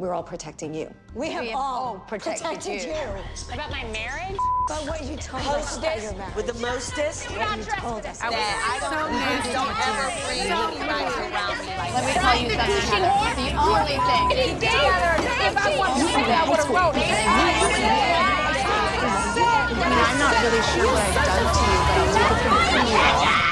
we're all protecting you. We have, have all all protected you. About my marriage? But what you told us about your marriage. with the mostest. what you told us. I don't, don't ever bring anybody around me like Let me tell you something. Heather. The only thing. If I want to say I would have wrote it. I mean, I'm not really sure what I've done to you, but I'll take it from you.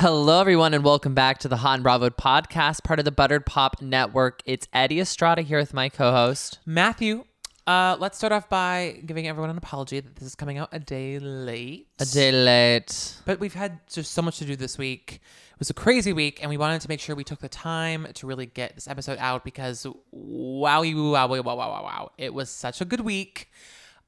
Hello, everyone, and welcome back to the Hot and Bravo podcast, part of the Buttered Pop Network. It's Eddie Estrada here with my co-host. Matthew, uh, let's start off by giving everyone an apology that this is coming out a day late. A day late. But we've had just so much to do this week. It was a crazy week, and we wanted to make sure we took the time to really get this episode out because wow, wow, wow, wow, wow, wow, wow. It was such a good week.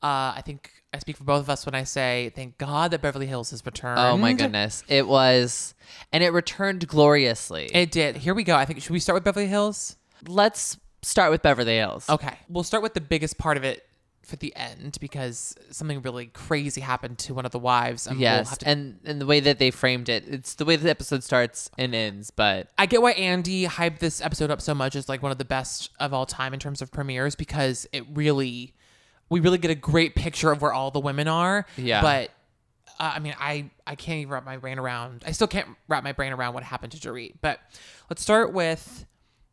Uh, I think I speak for both of us when I say thank God that Beverly Hills has returned. Oh my goodness, it was, and it returned gloriously. It did. Here we go. I think should we start with Beverly Hills? Let's start with Beverly Hills. Okay. We'll start with the biggest part of it for the end because something really crazy happened to one of the wives. And we'll Yes, have to- and and the way that they framed it, it's the way the episode starts and ends. But I get why Andy hyped this episode up so much as like one of the best of all time in terms of premieres because it really, we really get a great picture of where all the women are. Yeah. But uh, I mean, I I can't even wrap my brain around. I still can't wrap my brain around what happened to Dorit. But let's start with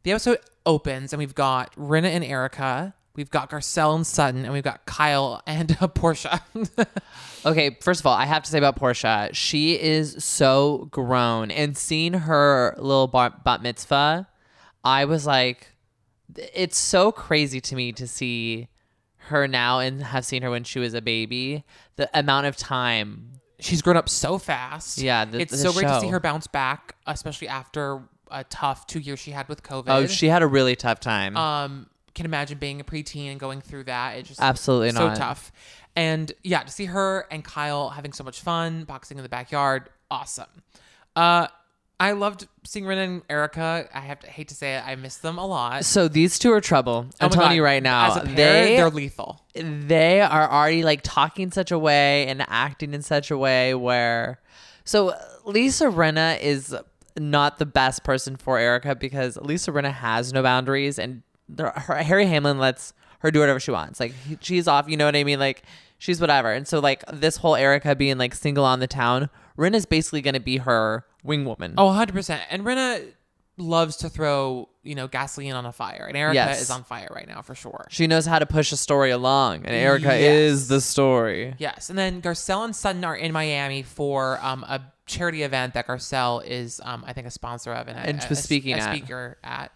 the episode opens and we've got Rinna and Erika. We've got Garcelle and Sutton, and we've got Kyle and uh, Portia. Okay, first of all, I have to say about Portia, she is so grown. And seeing her little bar- bat mitzvah, I was like, it's so crazy to me to see her now and have seen her when she was a baby. The amount of time. she's grown up so fast. Yeah, the- it's the so great to see her bounce back, especially after a tough two years she had with COVID. Oh, she had a really tough time. um can imagine being a preteen and going through that. It's just Absolutely so not. tough. And yeah, to see her and Kyle having so much fun boxing in the backyard, awesome. Uh, I loved seeing Rinna and Erika. I have to hate to say it, I miss them a lot. so these two are trouble. I'm Oh my telling God, you right now. as a pair, they they're lethal. they are already like talking such a way and acting in such a way where so Lisa Rinna is not the best person for Erika because Lisa Rinna has no boundaries and there, her, Harry Hamlin lets her do whatever she wants. Like he- she's off, you know what I mean? Like she's whatever. And so like this whole Erika being like single on the town, Rinna's basically going to be her wing woman. Oh, 100%. And Rinna loves to throw, you know, gasoline on a fire. And Erika Yes. is on fire right now for sure. She knows how to push a story along, and Erika is the story. Yes, and then Garcelle and Sutton are in Miami for um, a charity event that Garcelle is, um, I think, a sponsor of and, a- And a, was a- speaking a at. speaker at.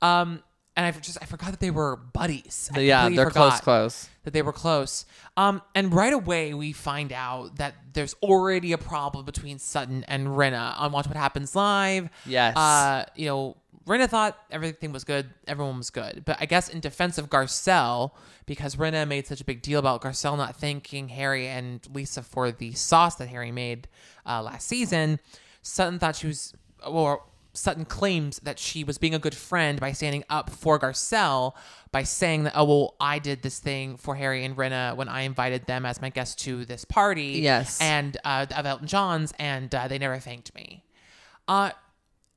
Um, and I just I forgot that they were buddies. I yeah, they're close, close. That they were close. Um, and right away we find out that there's already a problem between Sutton and Rinna on Watch What Happens Live. Yes. Uh, you know, Rinna thought everything was good, everyone was good. But I guess in defense of Garcelle, because Rinna made such a big deal about Garcelle not thanking Harry and Lisa for the sauce that Harry made uh, last season, Sutton thought she was, or Sutton claims that she was being a good friend by standing up for Garcelle by saying that, oh, well, I did this thing for Harry and Rinna when I invited them as my guest to this party. Yes. And uh, of Elton John's, and uh, they never thanked me. Uh,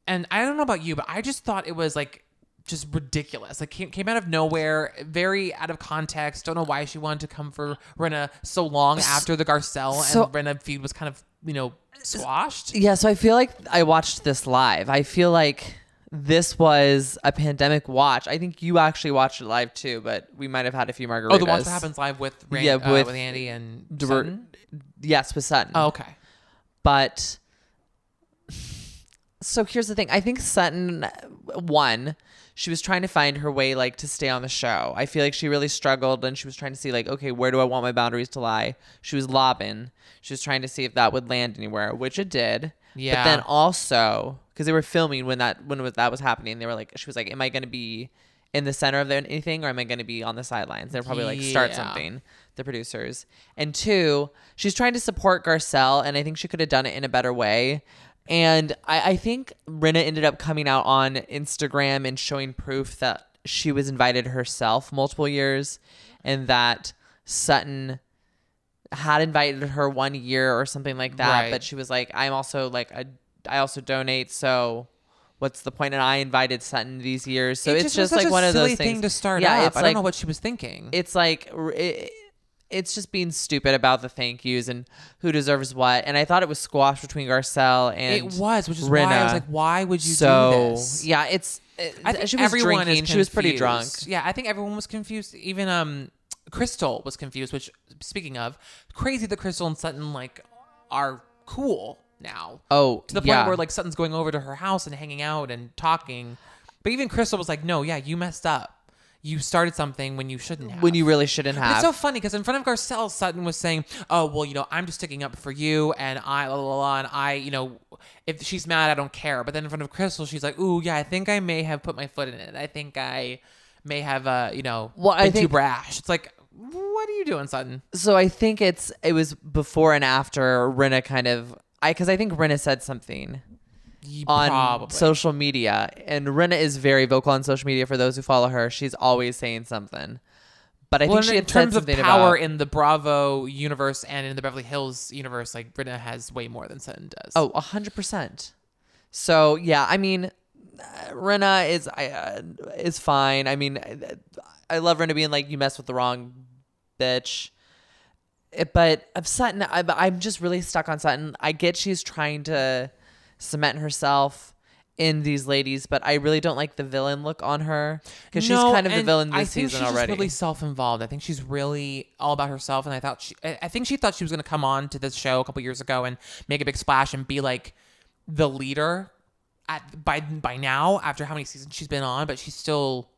and I don't know about you, but I just thought it was like just ridiculous. Like came, came out of nowhere, very out of context. Don't know why she wanted to come for Rinna so long after the Garcelle so- and Rinna feud was kind of you know squashed. Yeah, so I feel like I watched this live. I feel like this was a pandemic watch. I think you actually watched it live too, but we might have had a few margaritas. Oh, the watch that happens live with Ran- Yeah, uh, with with Andy and Dr- Sutton? Yes, with Sutton. Oh, okay. But so here's the thing. I think Sutton one, she was trying to find her way like to stay on the show. I feel like she really struggled and she was trying to see like, okay, where do I want my boundaries to lie? She was lobbing. She was trying to see if that would land anywhere, which it did. Yeah. But then also because they were filming when that when was, that was happening, they were like, she was like, am I going to be in the center of anything or am I going to be on the sidelines? They're probably like start Yeah. something the producers. And two, she's trying to support Garcelle, and I think she could have done it in a better way. And I, I think Rinna ended up coming out on Instagram and showing proof that she was invited herself multiple years and that Sutton had invited her one year or something like that. Right. But she was like, I'm also like, a, I also donate. So what's the point? And I invited Sutton these years, so It it's just just, was such like one of silly those things thing to start Yeah, up. I like don't know what she was thinking. it's like it, it's just being stupid about the thank yous and who deserves what. And I thought it was squashed between Garcelle and it was, which is Rinna. why I was like, why would you so do this? yeah, it's. It, I think she was everyone drinking. is She was pretty drunk. Yeah, I think everyone was confused. Even um, Crystal was confused. Which, speaking of, crazy that Crystal and Sutton like are cool now. Oh, to the point yeah. where like Sutton's going over to her house and hanging out and talking. But even Crystal was like, "No, yeah, you messed up. You started something when you shouldn't have." when you really shouldn't have. It's so funny because in front of Garcelle, Sutton was saying, "Oh, well, you know, I'm just sticking up for you, and I, la, la, la, and I, you know, if she's mad, I don't care." But then in front of Crystal, she's like, "Ooh, yeah, I think I may have put my foot in it. I think I may have, uh, you know, Well, I been too think- brash." It's like, what are you doing, Sutton? so I think it's it was before and after Rinna kind of I because I think Rinna said something on probably. social media, and Rinna is very vocal on social media. For those who follow her, she's always saying something. But I well, think she in had said terms of power about. in the Bravo universe and in the Beverly Hills universe, like Britta has way more than Sutton does. Oh, a hundred percent. So yeah, I mean, uh, Rinna is uh, is fine. I mean, I, love Rinna being like, "You messed with the wrong bitch." It- but of Sutton, I, I'm just really stuck on Sutton. I get she's trying to cement herself in these ladies, but I really don't like the villain look on her because she's kind of the villain this I think season she's already. Really self-involved. I think she's really all about herself, and I thought she, I I think she thought she was going to come on to this show a couple years ago and make a big splash and be like the leader. At by by now, after how many seasons she's been on, but she's still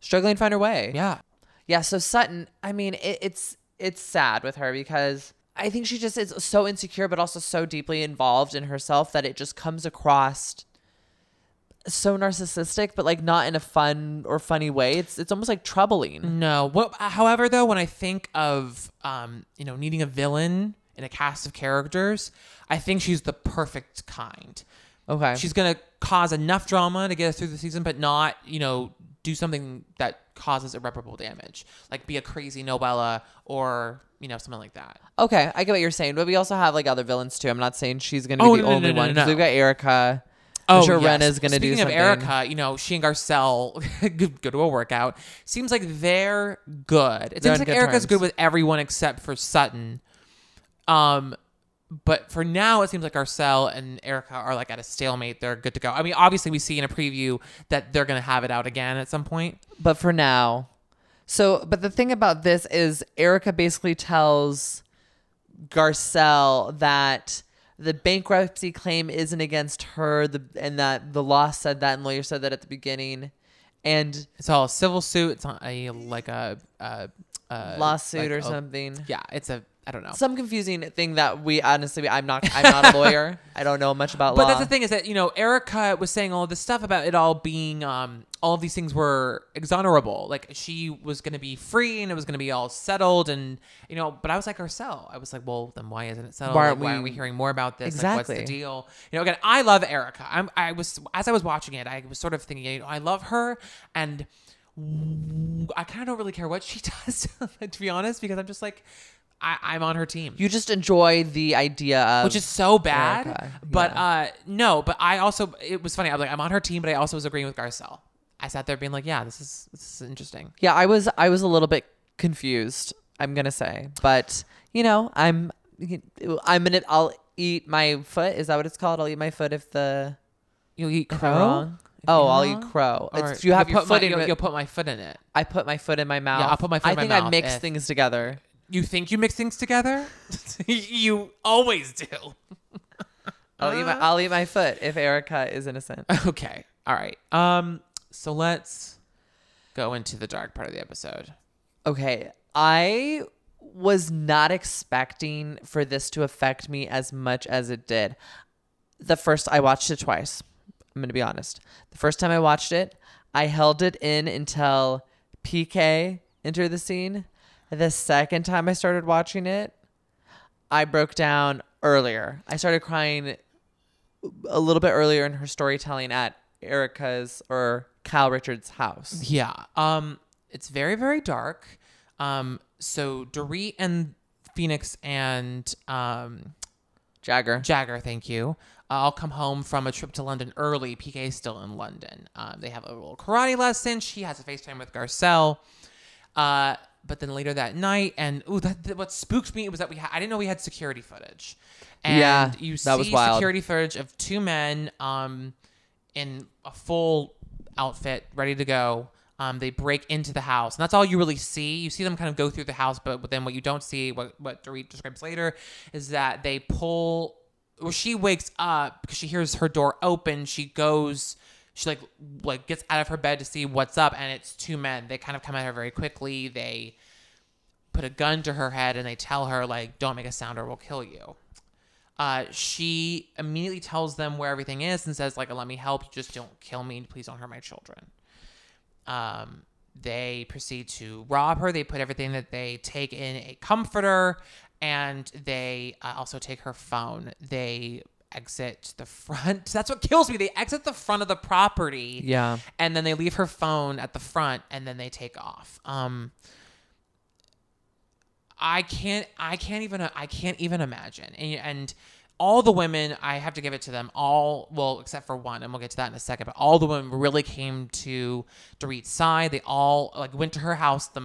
Struggling to find her way. yeah. Yeah, so Sutton, I mean, it, it's it's sad with her because I think she just is so insecure, but also so deeply involved in herself that it just comes across so narcissistic, but like not in a fun or funny way. It's it's almost like troubling. No. What, however, though, when I think of um, you know, needing a villain in a cast of characters, I think she's the perfect kind. Okay, She's gonna cause enough drama to get us through the season, but not, you know, do something that causes irreparable damage, like be a crazy novella or you know something like that. okay, I get what you're saying, but we also have like other villains too. I'm not saying she's gonna Oh, be the no, only no, no, one because no. we've got Erika. I'm sure Ren is gonna do Speaking something. of Erika, you know, she and Garcelle go go to a workout. Seems like they're good. It They're seems like good Erika's terms. good with everyone except for Sutton. Um, but for now, it seems like Garcelle and Erika are like at a stalemate. They're good to go. I mean, obviously, we see in a preview that they're gonna have it out again at some point. but for now. So, but the thing about this is Erika basically tells Garcelle that the bankruptcy claim isn't against her, the and that the law said that and lawyer said that at the beginning, and It's all a civil suit. It's not a like a, lawsuit like or a- something. Yeah, it's a I don't know. Some confusing thing that we honestly I'm not I'm not a lawyer. I don't know much about law. But law. that's the thing is that you know Erika was saying all this stuff about it all being um all of these things were exonerable. Like she was going to be free and it was going to be all settled and you know. But I was like Garcelle. I was like, well, then why isn't it settled? Why Like, aren't why aren't we- we hearing more about this? Like, what's the deal? You know, again, I love Erika. I'm I was as I was watching it, I was sort of thinking, you know, I love her and. I kind of don't really care what she does, to be honest, because I'm just like, I, I'm on her team you just enjoy the idea of which is so bad. But yeah. uh no, but I also it was funny. I was like, I'm on her team, but I also was agreeing with Garcelle. I sat there being like, yeah, this is this is interesting. Yeah, I was I was a little bit confused. I'm gonna say, but you know, I'm I'm gonna I'll eat my foot. Is that what it's called? I'll eat my foot if the You'll eat crow. Oh, I'll eat crow. It's, you have you'll your put foot my, in. you'll, you'll put my foot in it. I put my foot in my mouth. Yeah, I'll put my foot I in my mouth. I think I mix if- things together. You think you mix things together? you always do. I'll eat my I'll eat my foot if Erika is innocent. Okay. All right. Um. So let's go into the dark part of the episode. Okay, I was not expecting for this to affect me as much as it did. The first I watched it twice. I'm going to be honest. The first time I watched it, I held it in until PK entered the scene. The second time I started watching it, I broke down earlier. I started crying a little bit earlier in her storytelling at Erika's or Kyle Richards' house. Yeah. Um, it's very very dark. Um, so Dorit and Phoenix and um Jagger. Jagger, thank you. I'll come home from a trip to London early. PK is still in London. Um, they have a little karate lesson. She has a FaceTime with Garcelle. Uh, but then later that night, and ooh, that, that- what spooked me was that we had, I didn't know we had security footage. And Yeah, you that was see wild. security footage of two men um, in a full outfit, ready to go. Um, they break into the house, and that's all you really see. You see them kind of go through the house, but then what you don't see, what what Dorit describes later, is that they pull. Well, she wakes up because she hears her door open. She goes. She like like gets out of her bed to see what's up, and it's two men. They kind of come at her very quickly. They put a gun to her head and they tell her like, "Don't make a sound or we'll kill you." Uh, she immediately tells them where everything is and says like, "Let me help. You just don't kill me. Please don't hurt my children." Um, they proceed to rob her. They put everything that they take in a comforter, and they uh, also take her phone. They exit the front. That's what kills me. They exit the front of the property. Yeah. And then they leave her phone at the front, and then they take off. Um. I can't. I can't even. I can't even imagine. And, and all the women, I have to give it to them. All well, except for one, and we'll get to that in a second. But all the women really came to Dorit's side. They all like went to her house the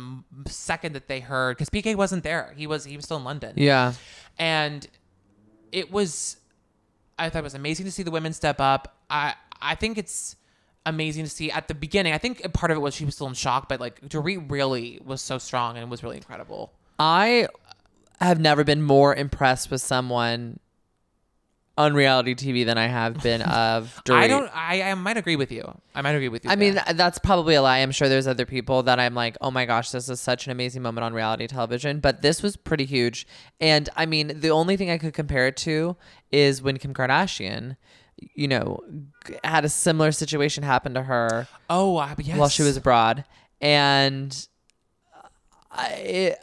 second that they heard because PK wasn't there. He was. He was still in London. Yeah. And it was. I thought it was amazing to see the women step up. I. I think it's amazing to see at the beginning. I think part of it was she was still in shock, but like Dorit really was so strong and was really incredible. I have never been more impressed with someone on reality TV than I have been of Dorit. I don't. I, I might agree with you. I might agree with you. I mean, there. th- that's probably a lie. I'm sure there's other people that I'm like, oh my gosh, this is such an amazing moment on reality television. But this was pretty huge. And I mean, the only thing I could compare it to is when Kim Kardashian, you know, had a similar situation happen to her oh, uh, yes. while she was abroad. And I.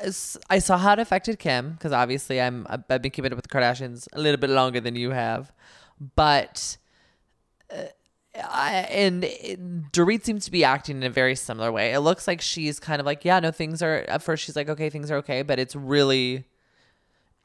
I saw how it affected Kim because obviously I'm I've been keeping up with the Kardashians a little bit longer than you have, but uh, I, and it, Dorit seems to be acting in a very similar way. It looks like she's kind of like yeah no things are at first she's like okay things are okay but it's really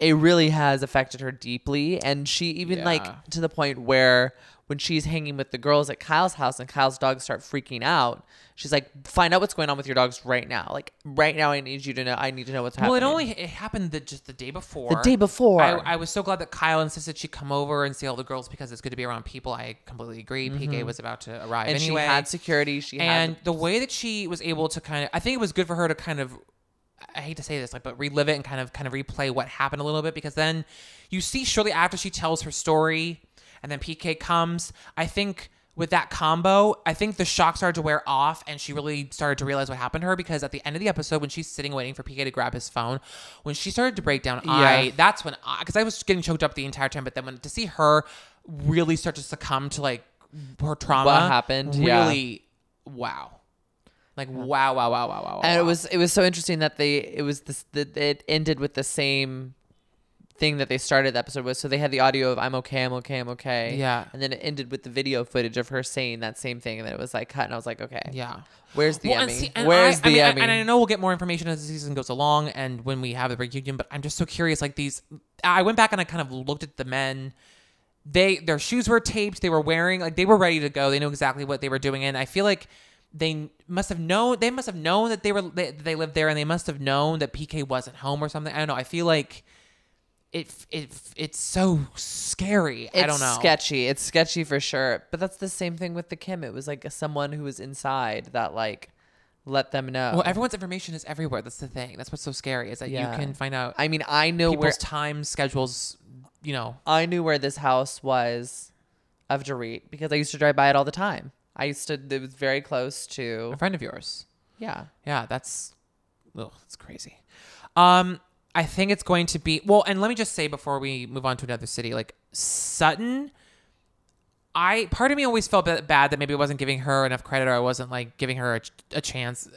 it really has affected her deeply and she even Yeah. like to the point where when she's hanging with the girls at Kyle's house and Kyle's dogs start freaking out she's like find out what's going on with your dogs right now like right now I need you to know I need to know what's happening." Well, it only it happened the, just the day before. the day before I, I was so glad that Kyle insisted she come over and see all the girls because it's good to be around people. I completely agree. PK was about to arrive Mm-hmm. and anyway. she had security she and had the way that she was able to kind of, I think it was good for her to kind of, I hate to say this, like, but relive it and kind of, kind of replay what happened a little bit because then you see shortly after she tells her story, and then PK comes. I think with that combo, I think the shock started to wear off, and she really started to realize what happened to her because at the end of the episode, when she's sitting waiting for PK to grab his phone, when she started to break down, I that's when I because I was getting choked up the entire time, but then when to see her really start to succumb to like her trauma, happened, yeah. really, wow. Like wow, wow, wow, wow, wow. and wow. it was it was so interesting that they it was this that it ended with the same thing that they started the episode with so they had the audio of i'm okay i'm okay i'm okay Yeah. and then it ended with the video footage of her saying that same thing and then it was like cut and i was like okay yeah. where's the Well, and emmy see- and where's I, I the mean, I- emmy and I know we'll get more information as the season goes along and when we have the reunion, but I'm just so curious. Like these, I went back and I kind of looked at the men. They their shoes were taped. They were wearing like they were ready to go. They knew exactly what they were doing, and I feel like they must have known. They must have known that they were they, they lived there, and they must have known that PK wasn't home or something. I don't know. I feel like it it it's so scary. it's I don't know. It's sketchy it's sketchy for sure but that's the same thing with the kim it was like someone who was inside that like let them know Well, everyone's information is everywhere. That's the thing. That's what's so scary is that Yeah. you can find out i mean i know people's where time schedules. You know, I knew where this house was of Dorit because I used to drive by it all the time. I used to, it was very close to, a friend of yours. yeah. Yeah, that's, oh, that's crazy. Um, I think it's going to be well. And let me just say before we move on to another city, like Sutton. I part of me always felt ba- bad that maybe I wasn't giving her enough credit or I wasn't like giving her a, a chance.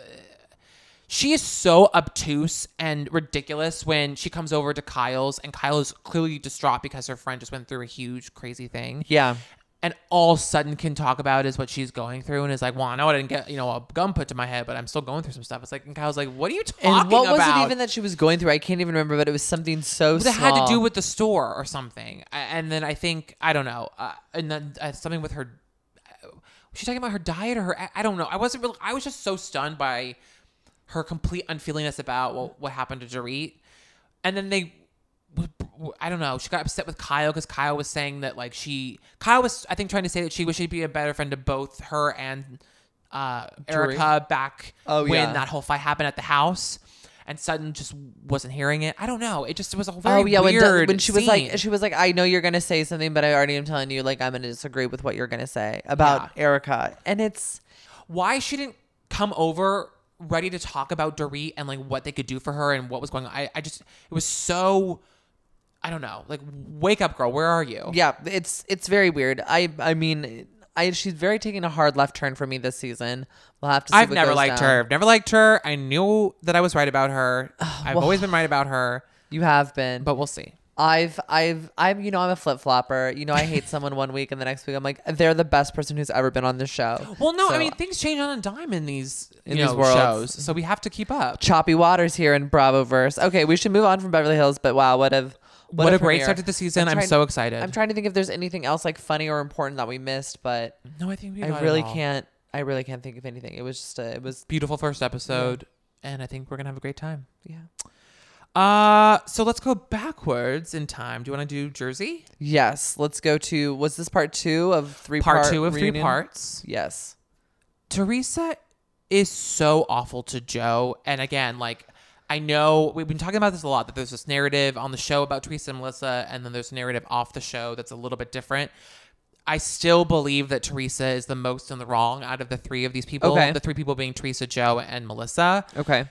She is so obtuse and ridiculous when she comes over to Kyle's and Kyle is clearly distraught because her friend just went through a huge crazy thing. Yeah. And all sudden can talk about is what she's going through and is like, well, I know I didn't get you know a gun put to my head, but I'm still going through some stuff. It's like, and Kyle's like, what are you talking And what was it even that she was going through? I can't even remember, but it was something so that had to do with the store or something. And then I think I don't know, uh, and then uh, something with her. Was she talking about her diet or her? I- I don't know. I wasn't really. I was just so stunned by her complete unfeelingness about what what happened to Dorit, and then they. I don't know. She got upset with Kyle because Kyle was saying that like she Kyle was I think trying to say that she wished she'd be a better friend to both her and uh, Erika back Oh, when yeah. that whole fight happened at the house. And Sutton just wasn't hearing it. I don't know. It just it was a very Oh yeah, when, when she was like, she was like, I know you're gonna say something, but I already am telling you, like, I'm gonna disagree with what you're gonna say about Erika, and it's why she didn't come over ready to talk about Dorit and like what they could do for her and what was going on. I, I just it was so I don't know. Like wake up girl, where are you? yeah, it's it's very weird. I I mean, I she's very taking a hard left turn for me this season. We'll have to. See I've what never goes liked down. her. I've never liked her. I knew that I was right about her. I've always been right about her, You have been, but we'll see. I've I've I'm you know I'm a flip flopper. You know I hate someone one week and the next week I'm like they're the best person who's ever been on this show. Well, no, I mean things change on a dime in these In these know, worlds. shows, so we have to keep up. choppy waters here in Bravo verse. Okay, we should move on from Beverly Hills, but wow, what a What a great start to the season. I'm trying- so excited. I'm trying to think if there's anything else like funny or important that we missed, but No, I think we. I got it really all. can't. I really can't think of anything. It was just a. It was Beautiful first episode, and I think we're gonna have a great time. yeah. Uh, so let's go backwards in time. Do you want to do Jersey? Yes. Let's go to. Was this part two of three? Part two of three parts. Yes. Teresa is so awful to Joe. And again, like I know we've been talking about this a lot that there's this narrative on the show about Teresa and Melissa, and then there's a narrative off the show that's a little bit different. I still believe that Teresa is the most in the wrong out of the three of these people. Okay. The three people being Teresa, Joe, and Melissa. Okay.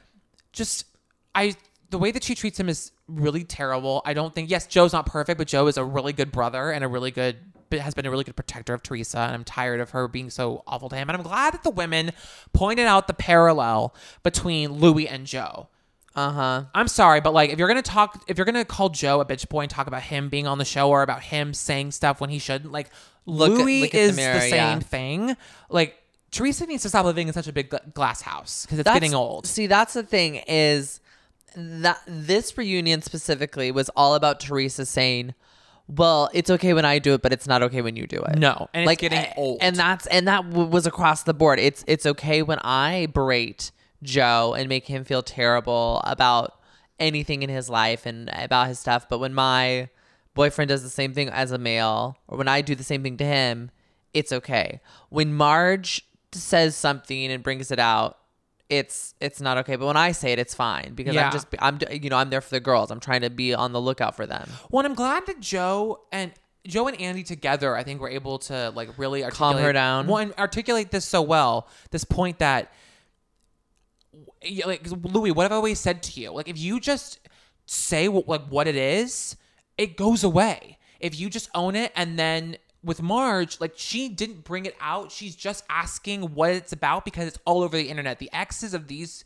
Just I the way that she treats him is really terrible. I don't think yes, Joe's not perfect, but Joe is a really good brother and a really good but has been a really good protector of Teresa, and I'm tired of her being so awful to him. And I'm glad that the women pointed out the parallel between Louis and Joe. Uh huh. I'm sorry, but like if you're gonna talk, if you're gonna call Joe a bitch boy and talk about him being on the show or about him saying stuff when he shouldn't, like Look at- Louis look at the is the, mirror, same yeah. thing. Like Teresa needs to stop living in such a big glass house because it's getting old. See, that's the thing is that this reunion specifically was all about Teresa saying, "Well, it's okay when I do it, but it's not okay when you do it." No, and it's getting old. And that's and that w- was across the board. It's it's okay when I berate Joe and make him feel terrible about anything in his life and about his stuff, but when my boyfriend does the same thing as a male or when I do the same thing to him, it's okay. When Marge says something and brings it out, it's it's not okay. But when I say it, it's fine because Yeah. I'm just I'm you know I'm there for the girls. I'm trying to be on the lookout for them. Well, I'm glad that Joe and Joe and Andy together, I think, were able to like really Calm her down. Well, and articulate this so well. This point that, like Louis, what have I always said to you? Like, if you just say what, like what it is, it goes away. If you just own it, and then with Marge, like she didn't bring it out. She's just asking what it's about because it's all over the internet. The exes of these,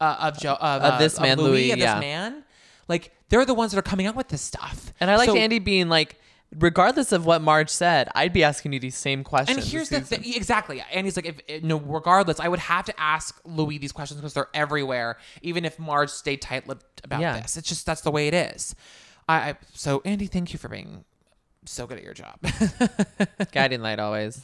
uh, of Joe, of, Of uh, this man, Louis, Louis, and yeah. this man, like they're the ones that are coming out with this stuff. And I like So- Andy being like, regardless of what Marge said, I'd be asking you these same questions. And here's the thing, exactly. And he's like, if if- no, regardless, I would have to ask Louis these questions because they're everywhere. Even if Marge stayed tight-lipped about Yeah. this, it's just that's the way it is. I, I so Andy, thank you for being so good at your job. Guiding light always.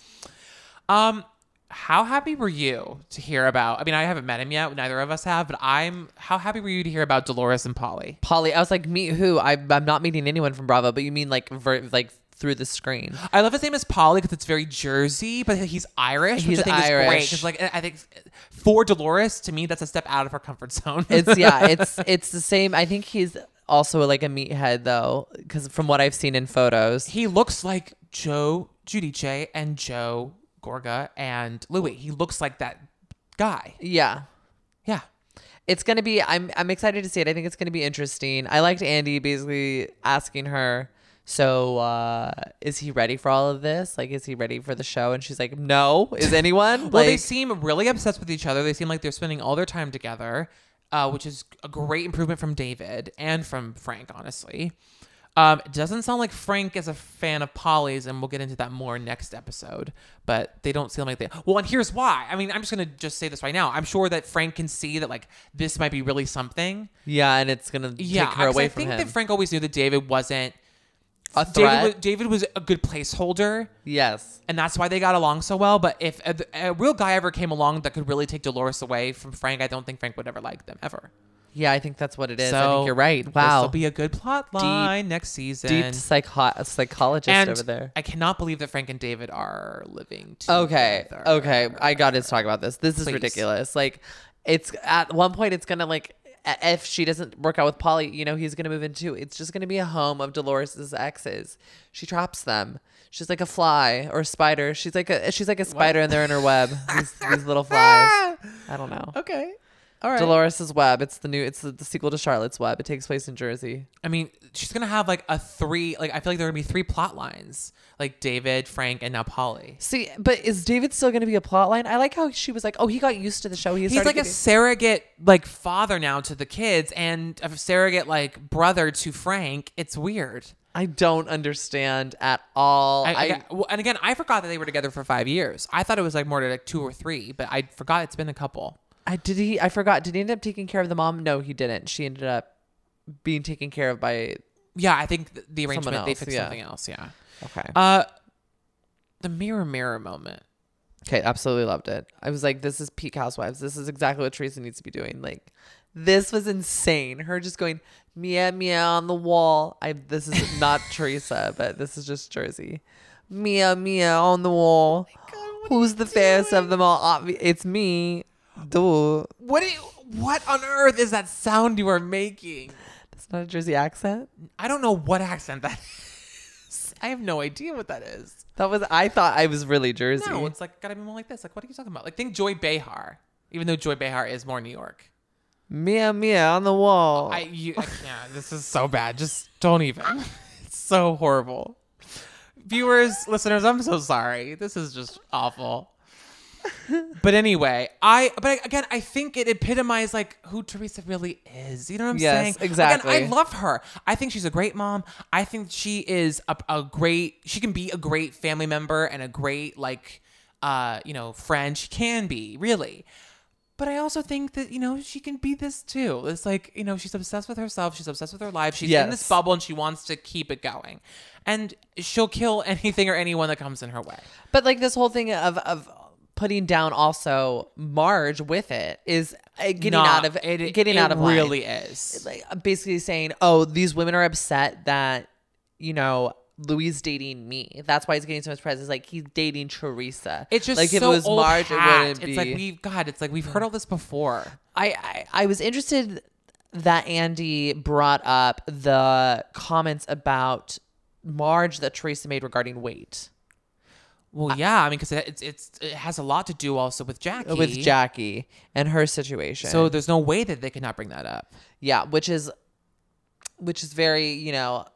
um, how happy were you to hear about? I mean, I haven't met him yet. Neither of us have, but I'm. How happy were you to hear about Dolores and Paulie? Paulie, I was like, meet who? I, I'm not meeting anyone from Bravo, but you mean like ver- like through the screen? I love his name is Paulie because it's very Jersey, but he's Irish, He's which I think is great. Because like I think for Dolores, to me, that's a step out of her comfort zone. It's yeah, it's it's the same. I think he's also like a meathead though, because from what I've seen in photos, he looks like Joe Giudice and Joe Gorga and Louis. He looks like that guy. yeah. Yeah. It's gonna be. I'm I'm excited to see it. I think it's gonna be interesting. I liked Andy basically asking her, "So, uh, is he ready for all of this? Like, is he ready for the show?" And she's like, "No. Is anyone?" Well, they seem really obsessed with each other. They seem like they're spending all their time together, uh, which is a great improvement from David and from Frank, honestly. Um, it doesn't sound like Frank is a fan of Paulie's, and we'll get into that more next episode. But they don't seem like they. Well, and here's why. I mean, I'm just gonna just say this right now. I'm sure that Frank can see that like this might be really something. Yeah, and it's gonna Yeah, take her away I from think him. that Frank always knew that David wasn't. a David threat. was, David was a good placeholder, yes. and that's why they got along so well. But if a, a real guy ever came along that could really take Dolores away from Frank, I don't think Frank would ever like them ever. Yeah, I think that's what it is. so I think you're right. This Wow. will be a good plot line next season. Deep psycho- psychologist and over there. I cannot believe that Frank and David are living together. Okay. Okay. I got to talk about this. This is Please. ridiculous. Like, it's at one point, it's going to, like, a- if she doesn't work out with Paulie, you know, he's going to move into, it's just going to be a home of Dolores's exes. She traps them. She's like a fly or a spider. She's like a, she's like a spider and they're in her web. These, these little flies. I don't know. Okay. All right. Dolores's web. It's the new, it's the, the sequel to Charlotte's web. It takes place in Jersey. I mean, she's gonna have like a three. Like I feel like there are gonna be three plot lines, like David, Frank, and now Paulie. See, but is David still going to be a plot line? I like how she was like, oh, he got used to the show. He He's like a surrogate like father now to the kids, and a surrogate like brother to Frank. It's weird. I don't understand at all. I, I, I- well, and again, I forgot that they were together for five years. I thought it was like more to like two or three, but I forgot it's been a couple. I did he I forgot. Did he end up taking care of the mom? No, he didn't. She ended up being taken care of by Yeah, I think th- the Someone arrangement they else, fixed yeah. something else. Yeah. Okay. Uh, the mirror mirror moment. Okay, absolutely loved it. I was like, this is peak housewives. This is exactly what Teresa needs to be doing. Like this was insane. Her just going meow meow on the wall. I this is not Teresa, but this is just Jersey. Meow meow on the wall. Who's the fairest of them all? Obvi- It's me. Duh. What? Do you, what on earth is that sound you are making? That's not a Jersey accent. I don't know what accent that is. I have no idea what that is. That was I thought I was really Jersey. No, it's like gotta be more like this. Like, what are you talking about? Like, think Joy Behar, even though Joy Behar is more New York. Mia Mia on the wall. I, you, I can't. This is so bad. Just don't even. It's so horrible. Viewers, listeners, I'm so sorry. This is just awful. But anyway, I but again, I think it epitomized like who Teresa really is. You know what I'm Yes, saying? exactly. Again, I love her. I think she's a great mom. I think she is a, a great. She can be a great family member and a great like, uh, you know, friend. She can be really. But I also think that, you know, she can be this too. It's like, you know, she's obsessed with herself. She's obsessed with her life. She's in this bubble and she wants to keep it going. And she'll kill anything or anyone that comes in her way. But like this whole thing of of putting down also Marge with it is uh, getting Not- out of it, getting it out of line. really is. like basically saying, "Oh, these women are upset that you know." Louis dating me. That's why he's getting so much press. It's like he's dating Teresa. It's just like so if it was old Marge, hat. it wouldn't It's be. like we've God. It's like we've heard all this before. I, I I was interested that Andy brought up the comments about Marge that Teresa made regarding weight Well, yeah, I mean, because it, it's it's it has a lot to do also with Jackie. with Jackie and her situation. So there's no way that they could not bring that up. Yeah, which is which is very, you know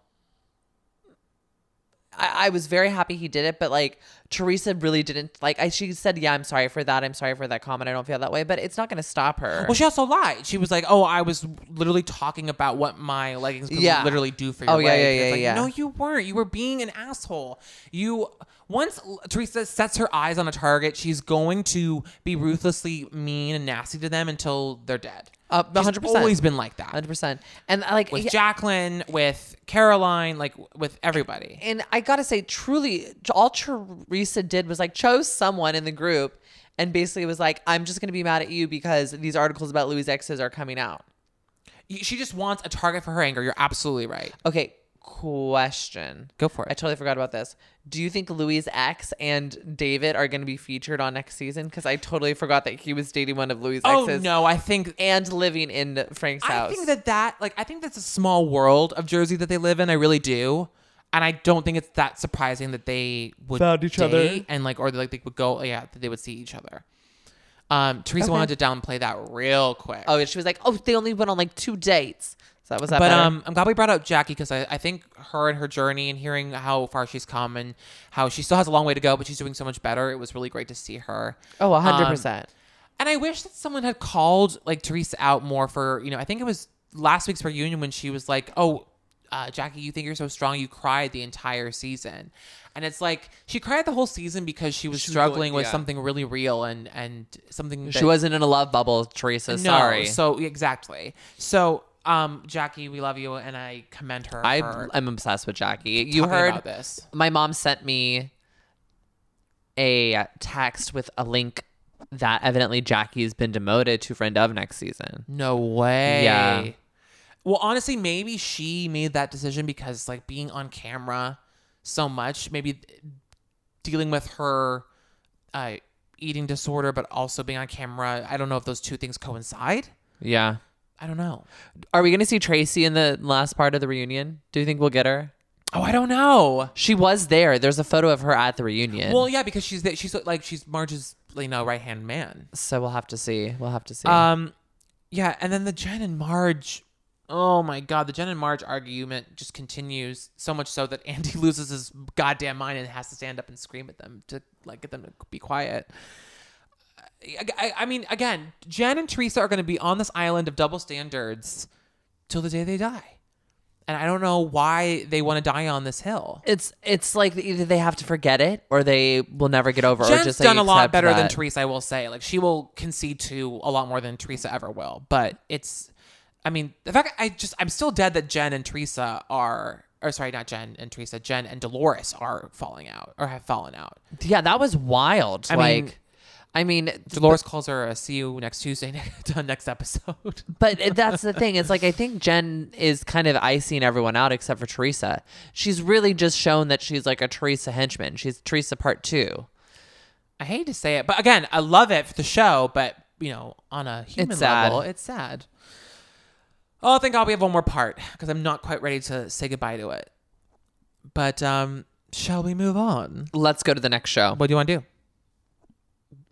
I, I was very happy he did it, but like Teresa really didn't like I she said, Yeah, I'm sorry for that. I'm sorry for that comment. I don't feel that way. But it's not gonna stop her. Well, she also lied. She was like, "Oh, I was literally talking about what my leggings could Yeah. literally do for oh, your Oh, yeah, leg." yeah, it's yeah, like, yeah. No, you weren't. You were being an asshole. You once Teresa sets her eyes on a target, she's going to be ruthlessly mean and nasty to them until they're dead. Uh, 100%. always been like that. hundred percent. And like With yeah, Jacqueline, with Caroline, like with everybody. and I gotta say, truly, all Teresa did was like chose someone in the group and basically was like, I'm just gonna be mad at you because these articles about Louis' exes are coming out. She just wants a target for her anger. You're absolutely right. Okay, question. Go for it. I totally forgot about this. Do you think Louis' ex and David are going to be featured on next season? Because I totally forgot that he was dating one of Louis' Oh exes no, I think and living in Frank's I house. I think that that like I think that's a small world of Jersey that they live in. I really do, and I don't think it's that surprising that they would Found each other. and like or like they would go yeah that they would see each other. Um, Teresa Okay. wanted to downplay that real quick. oh, she was like, "Oh, they only went on like two dates." So that was that. but better? um, I'm glad we brought up Jackie because I, I think her and her journey and hearing how far she's come and how she still has a long way to go, but she's doing so much better. It was really great to see her. oh, hundred um, percent. And I wish that someone had called like Teresa out more for, you know, I think it was last week's reunion when she was like, oh, uh, Jackie, you think you're so strong. You cried the entire season, and it's like she cried the whole season because she was She was struggling going- with yeah. something really real and and something She wasn't in a love bubble, Teresa. no, Sorry. So exactly. So, um, Jackie, we love you, and I commend her. I for am obsessed with Jackie. You heard about this. my mom sent me a text with a link that evidently Jackie's been demoted to friend of next season. No way. Yeah. Well, honestly, maybe she made that decision because like being on camera so much, maybe dealing with her uh, eating disorder, but also being on camera. I don't know if those two things coincide. Yeah. I don't know. Are we going to see Traci in the last part of the reunion? Do you think we'll get her? Oh, I don't know. She was there. There's a photo of her at the reunion. Well, yeah, because she's she's like she's Marge's you know right hand man. so we'll have to see. We'll have to see. Um, yeah, and then the Jen and Marge. Oh my God, the Jen and Marge argument just continues so much so that Andy loses his goddamn mind and has to stand up and scream at them to like get them to be quiet. I, I, mean, again, Jen and Teresa are going to be on this island of double standards till the day they die, and I don't know why they want to die on this hill. it's it's like either they have to forget it or they will never get over it. Jen's or just done a lot better than Teresa, I will say. Like she will concede to a lot more than Teresa ever will. But it's, I mean, the fact I just I'm still dead that Jen and Teresa are, or sorry, not Jen and Teresa, Jen and Dolores are falling out or have fallen out. Yeah, that was wild. I like, mean- I mean, Dolores calls her a "see you next Tuesday" next episode. But that's the thing. It's like I think Jen is kind of icing everyone out except for Teresa. She's really just shown that she's like a Teresa henchman. She's Teresa part two. I hate to say it, but again, I love it for the show. But you know, on a human It's level, it's sad. Oh, thank God we have one more part because I'm not quite ready to say goodbye to it. But um, shall we move on? Let's go to the next show. What do you want to do?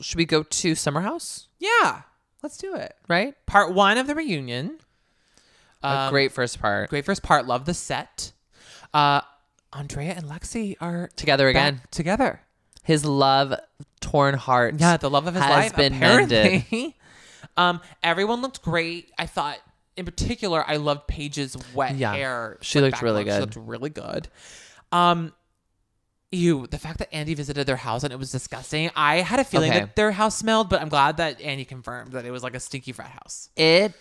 Should we go to Summer House? Yeah, let's do it. Right? Part one of the reunion. a Um, great first part. great first part. Love the set. Uh, Andrea and Lexi are Together again. together. His love torn heart. Yeah, the love of his has life been apparently. mended. um, everyone looked great. I thought, in particular, I loved Paige's wet Yeah, hair. she looked really look. good. She looked really good. Um, you, the fact that Andy visited their house and it was disgusting. I had a feeling Okay. that their house smelled, but I'm glad that Andy confirmed that it was like a stinky frat house. It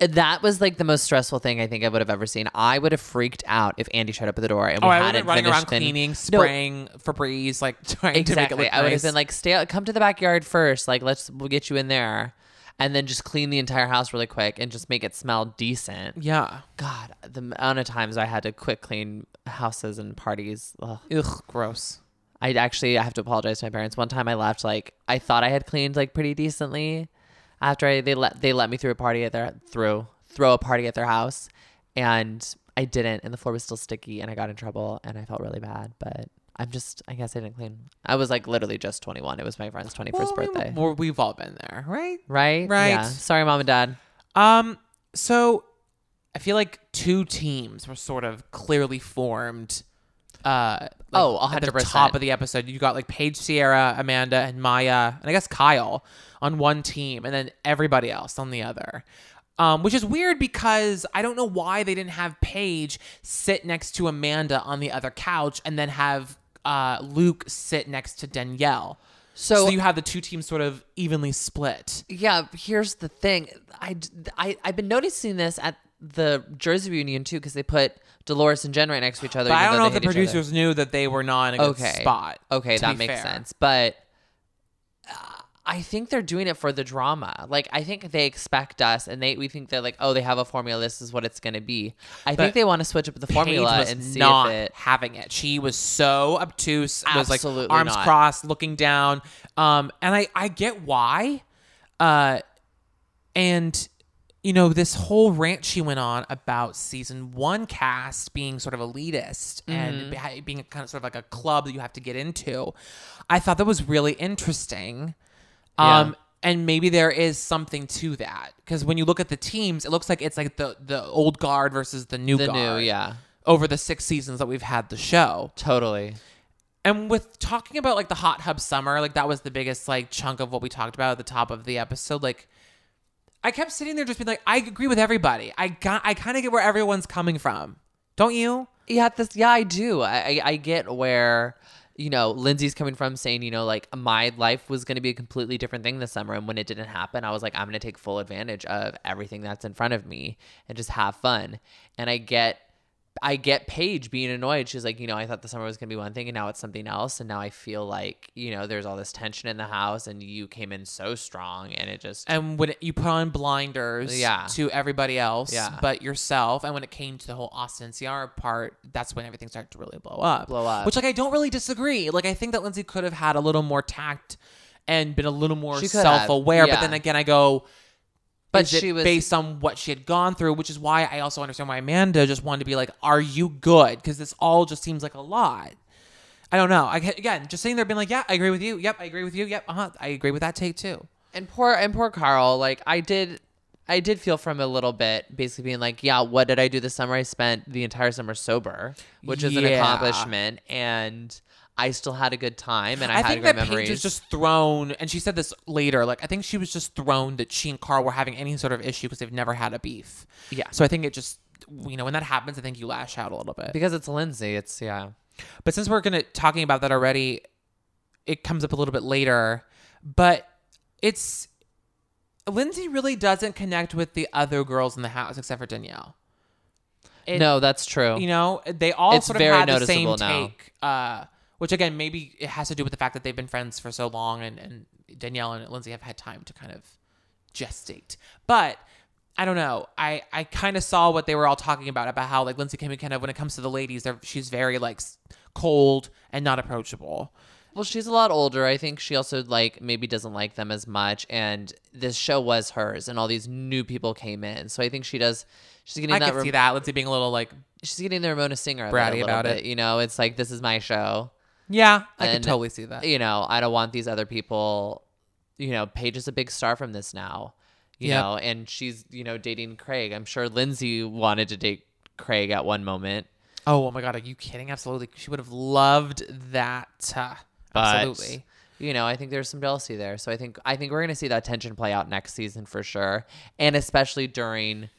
that was like the most stressful thing I think I would have ever seen. I would have freaked out if Andy showed up at the door and we Oh, I would hadn't been running around finished fin- cleaning, spraying Febreze, like trying to make it Exactly. look I would have nice. been like, stay, come to the backyard first. Like, let's we'll get you in there, and then just clean the entire house really quick and just make it smell decent. yeah. God, the amount of times I had to quick clean houses and parties. Ugh. Ugh, gross. I actually I have to apologize to my parents. One time I left like I thought I had cleaned like pretty decently. After I, they let they let me through a party at their through throw a party at their house, and I didn't, and the floor was still sticky, and I got in trouble, and I felt really bad. But I'm just I guess I didn't clean. I was like literally just 21. It was my friend's 21st Well, we- birthday. well, we've all been there, right? Right? Right. Yeah. Sorry, mom and dad. Um, so I feel like two teams were sort of clearly formed. Uh, like, Oh, at the 100%. top of the episode, you got like Paige, Ciara, Amanda, and Mya, and I guess Kyle on one team, and then everybody else on the other. Um, which is weird because I don't know why they didn't have Paige sit next to Amanda on the other couch, and then have uh, Luke sit next to Danielle. So- so you have the two teams sort of evenly split. Yeah, here's the thing. I, I, I've been noticing this at the Jersey reunion too because they put Dolores and Jen right next to each other. But I don't know if the hate each other. producers knew that they were not in a good okay spot. Okay, that makes fair. sense. But I think they're doing it for the drama. Like I think they expect us, and they we think they're like, oh, they have a formula. This is what it's gonna be. I But think they want to switch up the formula and see not if it. having it. She was so obtuse. Was like arms not. crossed, looking down. Um, and I I get why. Uh, and you know this whole rant she went on about season one cast being sort of elitist Mm-hmm. and be- being kind of sort of like a club that you have to get into. I thought that was really interesting. Um, Yeah. and maybe there is something to that because when you look at the teams, it looks like it's like the the old guard versus the new The guard. new, yeah, Over the six seasons that we've had the show, totally. and with talking about like the hot hub summer, like that was the biggest like chunk of what we talked about at the top of the episode. Like, I kept sitting there just being like, I agree with everybody. I got, I kind of get where everyone's coming from. Don't you? Yeah, this. Yeah, I do. I I, I get where you know Lindsay's coming from, saying you know like my life was going to be a completely different thing this summer, and when it didn't happen, I was like I'm going to take full advantage of everything that's in front of me and just have fun. And I get. I get Paige being annoyed. She's like, you know, I thought the summer was gonna be one thing, and now it's something else. And now I feel like, you know, there's all this tension in the house, and you came in so strong, and it just And when you put on blinders Yeah. to everybody else Yeah. but yourself, and when it came to the whole Austin Ciara part, that's when everything started to really blow up. Blow up. Which, like, I don't really disagree. Like, I think that Lindsay could have had a little more tact and been a little more She could have, self aware. yeah. But then again, I go, But she was- based on what she had gone through, which is why I also understand why Amanda just wanted to be like, "Are you good?" Because this all just seems like a lot. I don't know. I again just sitting there being like, "Yeah, I agree with you. Yep, I agree with you. Yep, uh huh. I agree with that take too." and poor and poor Carl, like I did I did feel from a little bit, basically being like, Yeah, what did I do this summer? I spent the entire summer sober, which is an accomplishment, and I still had a good time and I, I, had think great that memories. Paige was just thrown, and she said this later. Like I think she was just thrown that she and Carl were having any sort of issue because they've never had a beef. Yeah. So I think it just, you know, when that happens, I think you lash out a little bit. because it's Lindsay, it's yeah. But since we're gonna talking about that already, it comes up a little bit later. But it's Lindsay really doesn't connect with the other girls in the house except for Danielle. It- no, that's true. You know, they all It's sort of very had the same noticeable now. take. Uh, which again, maybe it has to do with the fact that they've been friends for so long, and, and Danielle and Lindsay have had time to kind of gestate. But I don't know. I I kind of saw what they were all talking about about how like Lindsay came in kind of when it comes to the ladies, they're, she's very like cold and not approachable. Well, she's a lot older. I think she also like maybe doesn't like them as much. And this show was hers, and all these new people came in. So I think she does. She's getting I that. could see that Lindsay being a little like, She's getting the Ramona Singer Bratty about bit. it. You know, it's like this is my show. Yeah, I could And, totally see that. You know, I don't want these other people. You know, Paige is a big star from this now. You Yep. know, and she's you know dating Craig. I'm sure Lindsay wanted to date Craig at one moment. Oh, oh my god, are you kidding? Absolutely, she would have loved that. Uh, But, absolutely. You know, I think there's some jealousy there. So I think I think we're gonna see that tension play out next season for sure, and especially during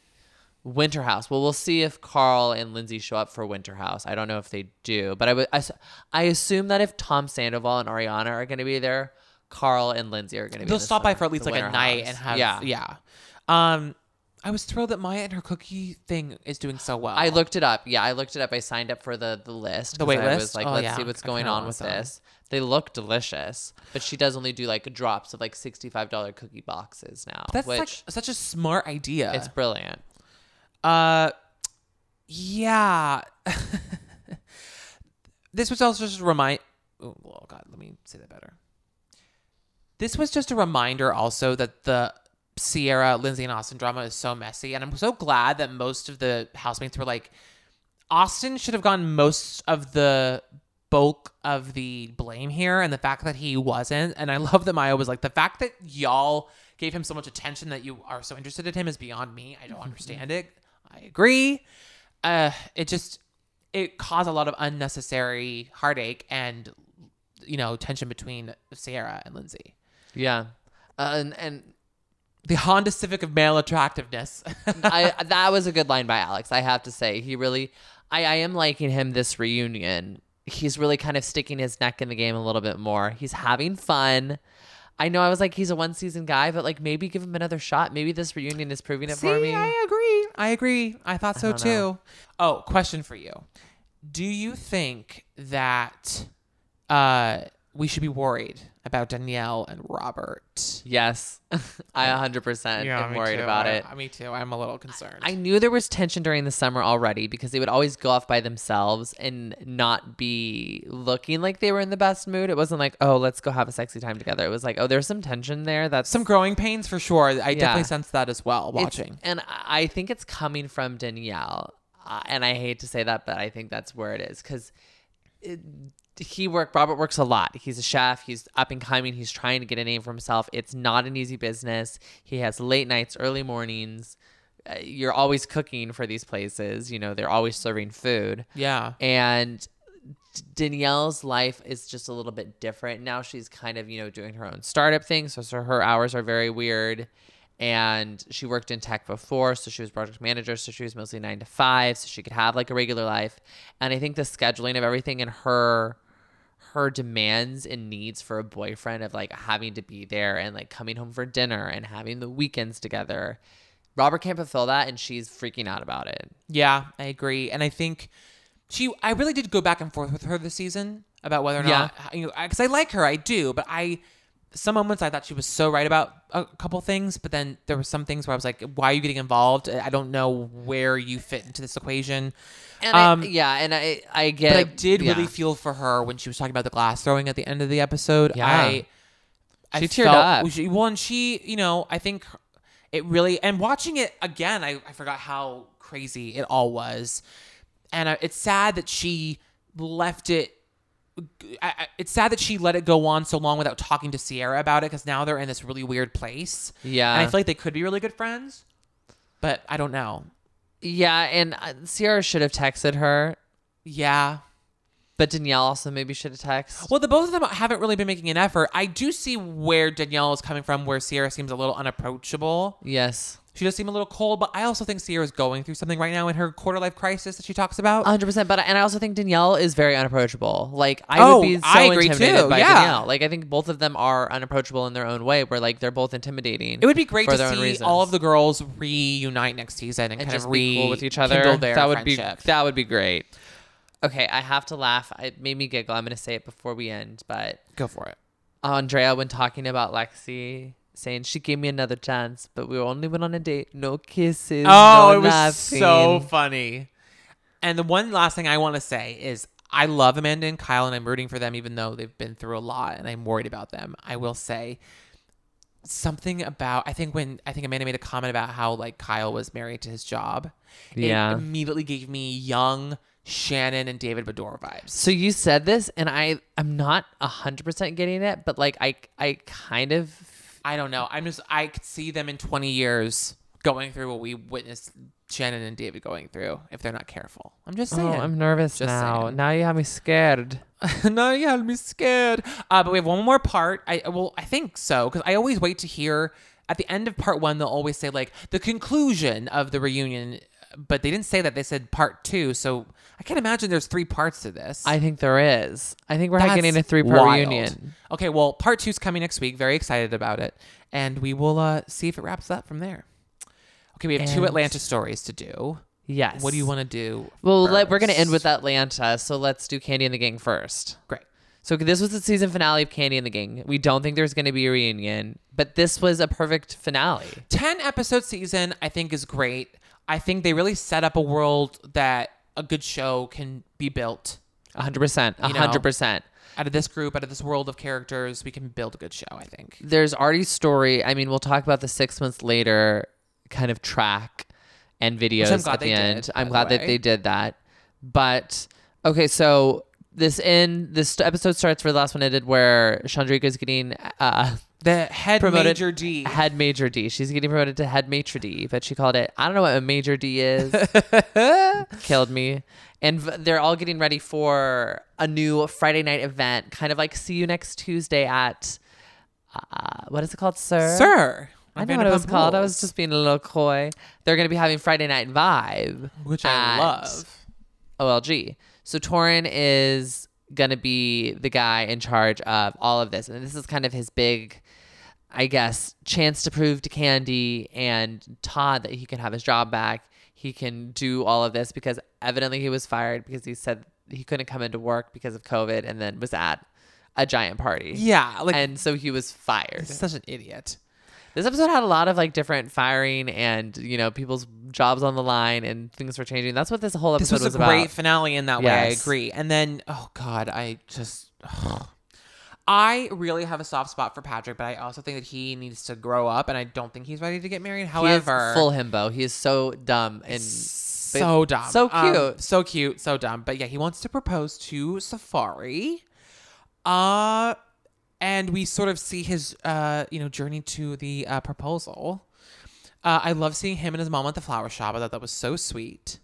Winter House. Well, we'll see if Carl and Lindsay show up for Winter House. I don't know if they do, but I would I, I assume that if Tom Sandoval and Ariana are gonna be there, Carl and Lindsay are gonna be. They'll stop by for at least like a night House. and have yeah yeah. Um, I was thrilled that Mya and her cookie thing is doing so well. I looked it up. Yeah, I looked it up. I signed up for the the list. The wait I was like, Oh, let's yeah. see what's going on with this. They look delicious, but she does only do like drops of like sixty five dollar cookie boxes now, That's which like such a smart idea. it's brilliant. Uh, yeah. this was also just a remind. Oh, oh God, let me say that better. This was just a reminder, also that the Ciara, Lindsay, and Austin drama is so messy, and I'm so glad that most of the housemates were like, Austin should have gotten most of the bulk of the blame here, and the fact that he wasn't. And I love that Mya was like, the fact that y'all gave him so much attention that you are so interested in him is beyond me. I don't understand it. I agree. Uh, it just it caused a lot of unnecessary heartache and you know tension between Ciara and Lindsay. Yeah, uh, and and The Honda Civic of male attractiveness. I that was a good line by Alex. I have to say, he really, I I am liking him this reunion. He's really kind of sticking his neck in the game a little bit more. He's having fun. I know I was like he's a one season guy, but like maybe give him another shot. Maybe this reunion is proving it for See, me. I agree. I agree. I thought so don't too. know. Oh, question for you. Do you think that uh we should be worried about Danielle and Robert? Yes, I 100% am worried too. about I- it. Me too. I'm a little concerned. I knew there was tension during the summer already because they would always go off by themselves and not be looking like they were in the best mood. It wasn't like, oh, let's go have a sexy time together. It was like, oh, there's some tension there. That's some growing pains for sure. I Yeah. definitely sense that as well It's- watching. and I I think it's coming from Danielle. Uh, and I hate to say that, but I think that's where it is because he work Robert works a lot. He's a chef. He's up and coming. He's trying to get a name for himself. It's not an easy business. He has late nights, early mornings. Uh, you're always cooking for these places. You know, they're always serving food. yeah. And Danielle's life is just a little bit different. Now she's kind of, you know, doing her own startup thing. So, so her hours are very weird. and she worked in tech before, so she was project manager, so she was mostly nine to five, so she could have like a regular life. And I think the scheduling of everything and her her demands and needs for a boyfriend of like having to be there and like coming home for dinner and having the weekends together. Robert can't fulfill that and she's freaking out about it. Yeah, I agree. And I think she, I really did go back and forth with her this season about whether or Yeah. not, you know, because I like her, I do, but I, some moments I thought she was so right about a couple things, but then there were some things where I was like, why are you getting involved? I don't know where you fit into this equation. And Um, I, yeah, and I I get But I did yeah. really feel for her when she was talking about the glass throwing at the end of the episode. Yeah. I, I She teared felt- up. She, well, and she, you know, I think it really, and watching it again, I, I forgot how crazy it all was. And I, it's sad that she left it. I, I- it's sad that she let it go on so long without talking to Ciara about it because now they're in this really weird place. Yeah. And I feel like they could be really good friends, but I don't know. Yeah, and uh, Ciara should have texted her, Yeah. but Danielle also maybe should have texted. Well, the both of them haven't really been making an effort. I do see where Danielle is coming from, where Ciara seems a little unapproachable. Yes. She does seem a little cold, but I also think Ciara's going through something right now in her quarter life crisis that she talks about. 100%. But and I also think Danielle is very unapproachable. Like I Oh, would be so I agree intimidated too, by yeah. Danielle. Like I think both of them are unapproachable in their own way. Where like they're both intimidating. it would be great for to their see reasons. all of the girls reunite next season and, and kind of be cool with each other. that would friendship. be that would be great. Okay, I have to laugh. It made me giggle. I'm gonna say it before we end, but Go for it. Andrea when talking about Lexi saying she gave me another chance, but we only went on a date, no kisses. Oh, no it was laughing. so funny. And the one last thing I want to say is I love Amanda and Kyle, and I'm rooting for them, even though they've been through a lot, and I'm worried about them. I will say something about I think when I think Amanda made a comment about how like Kyle was married to his job. Yeah. It immediately gave me young Shannon and David Beador vibes. So you said this, and I I'm not hundred percent getting it, but like I I kind of I don't know. I'm just I could see them in 20 years going through what we witnessed Shannon and David going through if they're not careful. I'm just saying. oh I'm nervous Just now. saying. Now you have me scared. no, you had me scared. Uh, but we have one more part. I well, I think so because I always wait to hear at the end of part one. They'll always say like the conclusion of the reunion, but they didn't say that. They said part two. So I can't imagine there's three parts to this. I think there is. I think we're That's getting a three part wild. reunion. Okay, well, part two's coming next week. Very excited about it, and we will uh, see if it wraps up from there. Okay, we have two And- Atlanta stories to do. Yes. What do you want to do? Well, let, we're gonna end with Atlanta, so let's do Kandi and the Gang first. Great. So this was the season finale of Kandi and the Gang. We don't think there's going to be a reunion, but this was a perfect finale. 10 episode season i think is great i think they really set up a world that a good show can be built 100%. You know. 100%. out of this group out of this world of characters we can build a good show i think There's Artie's story. I mean, we'll talk about the six months later kind of track and videos I'm glad at the they did, end. by I'm the glad that they did that. But okay, so this in this episode starts where the last one ended, where Chandrika is getting uh, the head promoted major d head major D. She's getting promoted to head maitre D, but she called it. I don't know what a major D is. Killed me. And v- they're all getting ready for a new Friday night event, kind of like see you next Tuesday at uh, what is it called, sir? sir I know what it was called. I was just being a little coy. They're going to be having Friday Night Vibe, which i love OLG. So Torin is going to be the guy in charge of all of this. And this is kind of his big, I guess, chance to prove to Kandi and Todd that he can have his job back. He can do all of this because evidently he was fired because he said he couldn't come into work because of COVID and then was at a giant party. yeah like and so he was fired. he's such an idiot This episode had a lot of like different firing and you know people's jobs on the line and things were changing. That's what this whole this episode was a was, great finale in that way i agree and then oh god i just I really have a soft spot for Patrick, but I also think that he needs to grow up, and I don't think he's ready to get married. He is However, full himbo. He is so dumb and so dumb. so Um, cute. so cute, so dumb. But yeah, he wants to propose to Safari. Uh and we sort of see his uh, you know, journey to the uh, proposal. Uh, I love seeing him and his mom at the flower shop. I thought that was so sweet.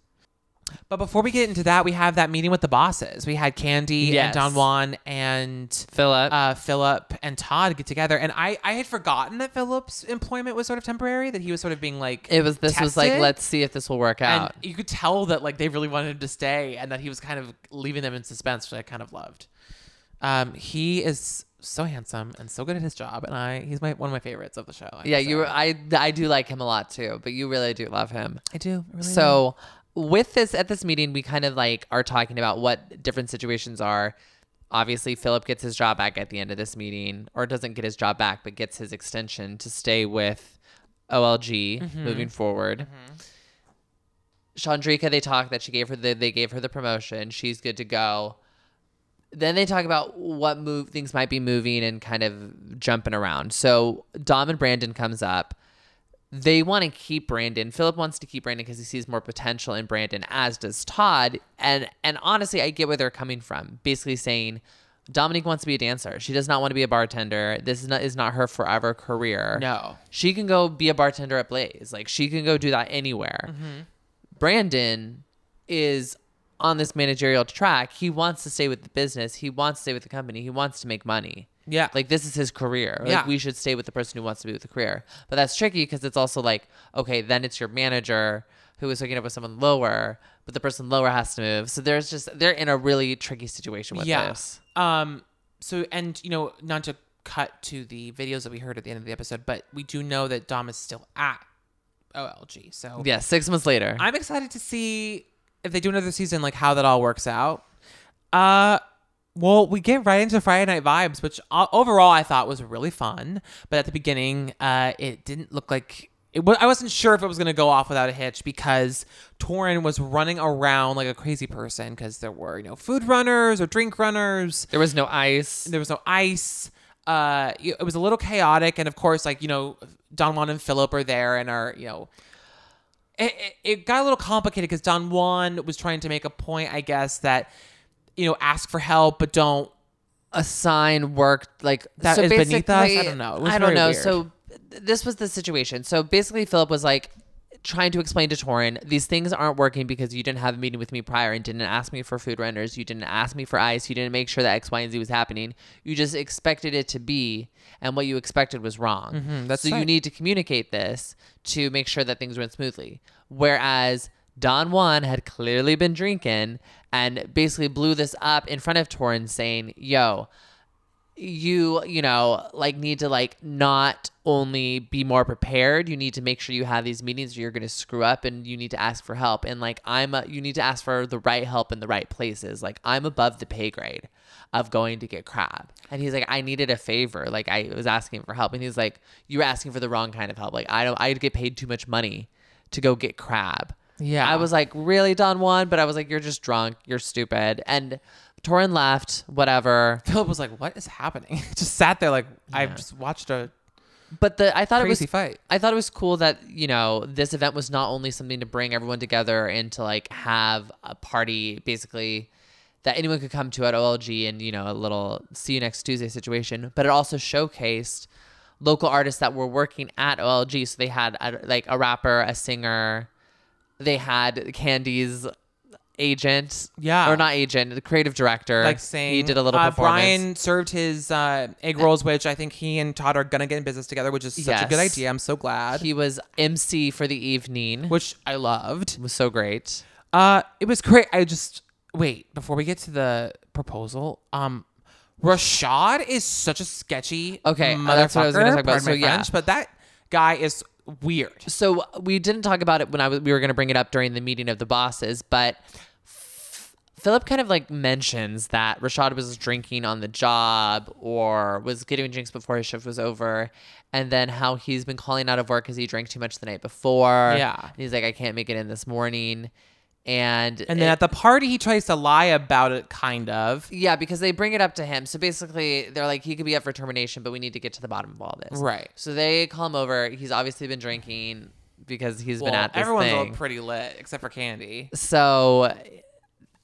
But before we get into that, we have that meeting with the bosses. We had Kandi Yes. and Don Juan and Philip. uh, Philip and Todd get together, and I I had forgotten that Philip's employment was sort of temporary. That he was sort of being like it was this was like let's see if this will work and out. you could tell that like they really wanted him to stay, and that he was kind of leaving them in suspense, which I kind of loved. Um, he is so handsome and so good at his job, and I he's my one of my favorites of the show. I yeah, you were, I I do like him a lot too, but you really do love him. I do I really do. So with this at this meeting, we kind of like are talking about what different situations are. Obviously, Philip gets his job back at the end of this meeting, or doesn't get his job back, but gets his extension to stay with OLG Mm-hmm. moving forward. Chandrika, they talk that she gave her the they gave her the promotion. She's good to go. Then they talk about what move things might be moving and kind of jumping around. So Dom and Brandon comes up they want to keep Brandon. Philip wants to keep Brandon because he sees more potential in Brandon, as does Todd. And and honestly, I get where they're coming from. Basically saying Dominique wants to be a dancer. She does not want to be a bartender. This is not is not her forever career. No. She can go be a bartender at Blaze. Like she can go do that anywhere. Mm-hmm. Brandon is on this managerial track. He wants to stay with the business. He wants to stay with the company. He wants to make money. Yeah. Like this is his career. Like Yeah. we should stay with the person who wants to be with the career. But that's tricky because it's also like, okay, then it's your manager who is hooking up with someone lower, but the person lower has to move. So there's just they're in a really tricky situation with yeah. this. Um. So and you know not to cut to the videos that we heard at the end of the episode, but we do know that Dom is still at OLG. So Yeah, six months later. I'm excited to see if they do another season, like how that all works out. Uh, well, we get right into Friday Night Vibes, which uh, overall I thought was really fun. But at the beginning, uh, it didn't look like it. I wasn't sure if it was going to go off without a hitch because Torin was running around like a crazy person because there were you know food runners or drink runners. there was no ice. There was no ice. Uh, it was a little chaotic, and of course, like you know, Don Juan and Philip are there and are you know. It, it, it got a little complicated because Don Juan was trying to make a point, I guess, that you know, ask for help but don't. assign work like That so is beneath us? I don't know. It was I don't know. weird. So this was the situation. So basically, Philip was like trying to explain to Torin these things aren't working because you didn't have a meeting with me prior and didn't ask me for food renders. You didn't ask me for ice. You didn't make sure that X, Y, and Z was happening. You just expected it to be, and what you expected was wrong. Mm-hmm, that's so you need to communicate this to make sure that things went smoothly. Whereas Don Juan had clearly been drinking and basically blew this up in front of Torin saying, yo, you you know like need to like not only be more prepared you need to make sure you have these meetings or you're going to screw up and you need to ask for help and like i'm a, you need to ask for the right help in the right places like i'm above the pay grade of going to get crab and he's like i needed a favor like i was asking for help and he's like you're asking for the wrong kind of help like i don't I'd get paid too much money to go get crab Yeah. I was like, really, Don Juan? But I was like, you're just drunk. You're stupid. And Torin left, whatever. Philip was like, "What is happening?" just sat there like I just watched a But the I thought crazy it was fight. I thought it was cool that, you know, this event was not only something to bring everyone together and to like have a party basically that anyone could come to at OLG and, you know, a little see you next Tuesday situation, but it also showcased local artists that were working at OLG. So they had a, like a rapper, a singer, they had Kandi's agent, Yeah. or not agent, the creative director. like saying he did a little uh, performance. Brian served his uh, egg rolls, which I think he and Todd are gonna get in business together, which is such a good idea. I'm so glad. He was MC for the evening, which I loved. It was so great. Uh, it was great. I just wait before we get to the proposal. Um, Rashad is such a sketchy Okay, uh, motherfucker. that's what I was gonna talk about. So, yeah. French, but that guy is weird. So we didn't talk about it when I was, we were going to bring it up during the meeting of the bosses, but Philip kind of like mentions that Rashad was drinking on the job or was getting drinks before his shift was over, and then how he's been calling out of work because he drank too much the night before. Yeah. and he's like, I can't make it in this morning, and And then it- at the party, he tries to lie about it, kind of. yeah, because they bring it up to him. So basically, they're like, he could be up for termination, but we need to get to the bottom of all this. Right. So they call him over. He's obviously been drinking because he's been Well, at this everyone's all pretty lit except for Kandi. so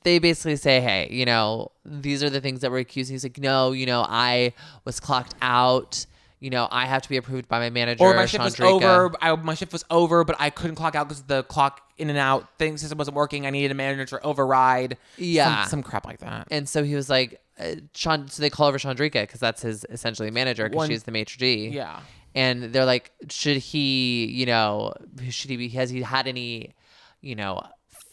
they basically say, hey, you know, these are the things that we're accusing. He's like, no, you know, I was clocked out. you know, I have to be approved by my manager. or my shift was Chandrika. over. I, my shift was over, but I couldn't clock out because the clock in and out thing system wasn't working. I needed a manager to override. Yeah. some, some crap like that. And so he was like, uh, so they call over Chandrika because that's his essentially manager because One- she's the maitre d. Yeah. And they're like, should he, you know, should he be, has he had any, you know,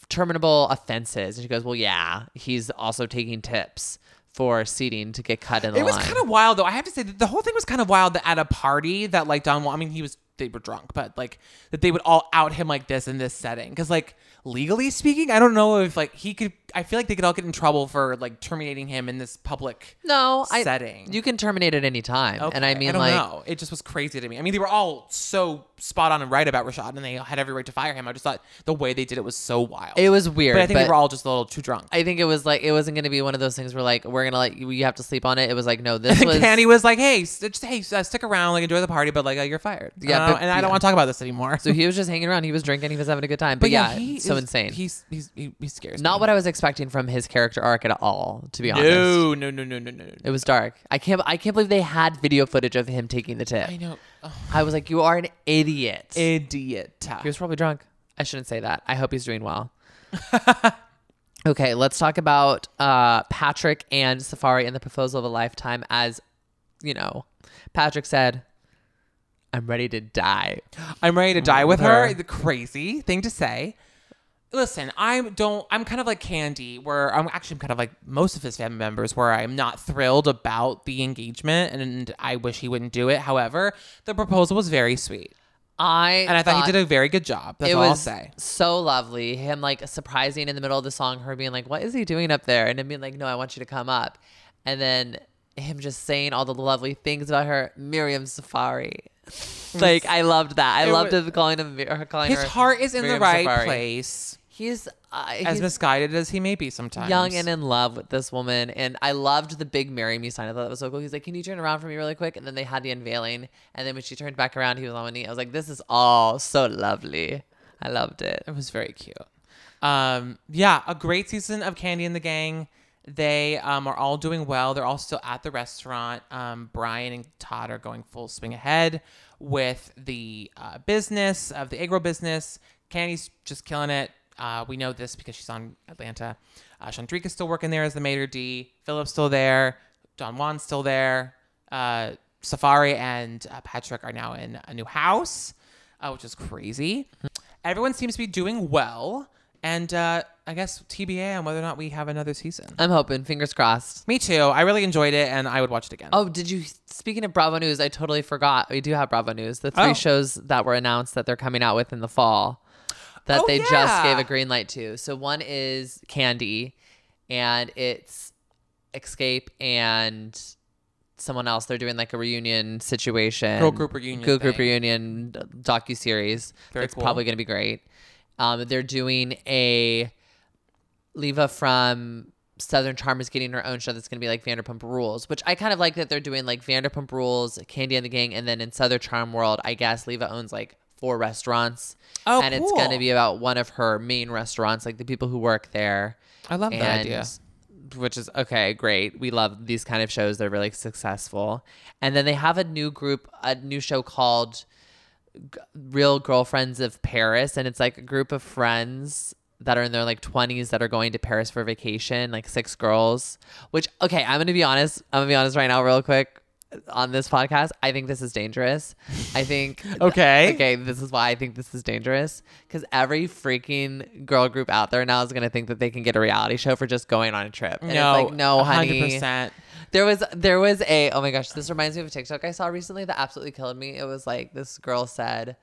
terminable offenses? And she goes, well, yeah, he's also taking tips for seating to get cut in the It was line. kind of wild though. I have to say that the whole thing was kind of wild that at a party that like Don. I mean, he was they were drunk, but like that they would all out him like this in this setting because like legally speaking, I don't know if like he could. I feel like they could all get in trouble for like terminating him in this public no I, setting. You can terminate at any time. and I Okay, mean, don't like, know. It just was crazy to me. I mean, they were all so spot on and right about Rashad, and they had every right to fire him. I just thought the way they did it was so wild. it was weird. but I think they were all just a little too drunk. I think it was like it wasn't going to be one of those things where like we're gonna let you you have to sleep on it. It was like no, this was Kandi was like, "Hey, s- just hey, uh, stick around, like enjoy the party, but like uh, you're fired." Yeah, Uh, but- and I don't want to talk about this anymore. so he was just hanging around. He was drinking. He was having a good time. But, yeah, he so is- insane. He's he's he, he scares Not me. what I was expecting from his character arc at all. To be honest, No, no, no, no, no, no. it was dark. I can't. I can't believe they had video footage of him taking the tip. I know. Oh, I was like, you are an idiot. idiot. He was probably drunk. I shouldn't say that. I hope he's doing well. okay, let's talk about uh, Patrick and Safari and the proposal of a lifetime. As you know, Patrick said, "I'm ready to die." I'm ready to die with her. Her. The crazy thing to say. Listen, I don't. I'm kind of like Kandi, where I'm actually kind of like most of his family members, where I'm not thrilled about the engagement, and I wish he wouldn't do it. However, the proposal was very sweet, I and I thought he did a very good job. That's it all was I'll say. so lovely. Him like surprising in the middle of the song, her being like, "What is he doing up there?" and him being like, "No, I want you to come up," and then him just saying all the lovely things about her, Miriam Safari. like I loved that. I It loved was- him calling him her calling His her heart is in Miriam the right Safari. place, He's uh, as he's misguided as he may be sometimes. young and in love with this woman, and I loved the big "Marry Me" sign. I thought that was so cool. He's like, "Can you turn around for me really quick?" And then they had the unveiling, and then when she turned back around, he was on one knee. I was like, "This is all so lovely." I loved it. It was very cute. Um, yeah, a great season of Kandi and the Gang. They um, are all doing well. They're all still at the restaurant. Um, Brian and Todd are going full swing ahead with the uh, business of the agro business. Kandi's just killing it. Uh, we know this because she's on Atlanta. Uh, Chandrika's still working there as the maitre d. Philip's still there. Don Juan's still there. Uh, Safari and uh, Patrick are now in a new house, uh, which is crazy. Everyone seems to be doing well. And uh, I guess TBA on whether or not we have another season. I'm hoping. Fingers crossed. Me too. I really enjoyed it and I would watch it again. Oh, did you? Speaking of Bravo News, I totally forgot. We do have Bravo News. The three Oh. shows that were announced that they're coming out with in the fall that Oh, they just yeah. gave a green light to. So one is Kandi, and it's Xscape and someone else. They're doing like a reunion situation, Girl group reunion girl group thing. reunion docu series. Very That's cool. probably going to be great. Um, they're doing a Leva from Southern Charm is getting her own show that's going to be like Vanderpump Rules, which I kind of like that they're doing like Vanderpump Rules, Kandi and the Gang, and then in Southern Charm World, I guess Leva owns like four restaurants. Oh, and it's going to be about one of her main restaurants, like the people who work there. I love that idea. Which is okay, great. We love these kind of shows. They're really successful. And then they have a new group, a new show called G- Real Girlfriends of Paris. And it's like a group of friends that are in their like 20s that are going to Paris for vacation, like six girls. Which, okay, I'm going to be honest. I'm going to be honest right now, real quick on this podcast. I think this is dangerous. I think. Okay. Okay, this is why I think this is dangerous because every freaking girl group out there now is going to think that they can get a reality show for just going on a trip. And no, it's like, no, honey. 100%. There was there was a oh my gosh, this reminds me of a TikTok I saw recently that absolutely killed me. It was like this girl said,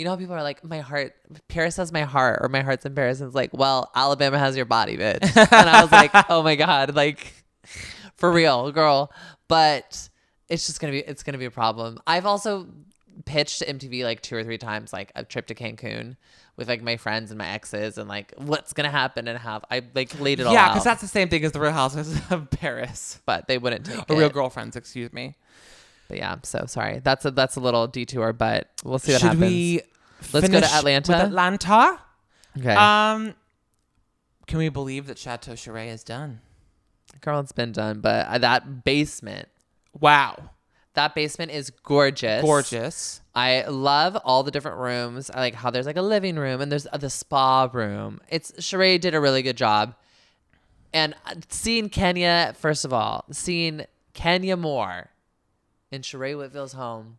you know how people are like, my heart, Paris has my heart, or my heart's in Paris. And it's like, well, Alabama has your body, bitch. and I was like, oh my god, like for real, girl. But it's just gonna be it's gonna be a problem. I've also pitched to MTV like two or three times, like a trip to Cancun with like my friends and my exes, and like what's gonna happen and have I like laid it all Yeah, because that's the same thing as the Real Houses of Paris. but they wouldn't take Or Real. Girlfriends, excuse me. But yeah, so sorry. That's a that's a little detour, but we'll see what Should happens. we Let's go to Atlanta. With Atlanta? okay, Um, can we believe that Chateau Sheree is done? girl, it's been done, but uh, that basement, Wow. That basement is gorgeous. Gorgeous. I love all the different rooms. I like how there's like a living room and there's uh, the spa room. It's Sheree did a really good job. And uh, seeing Kenya, first of all, seeing Kenya Moore in Sheree Whitfield's home,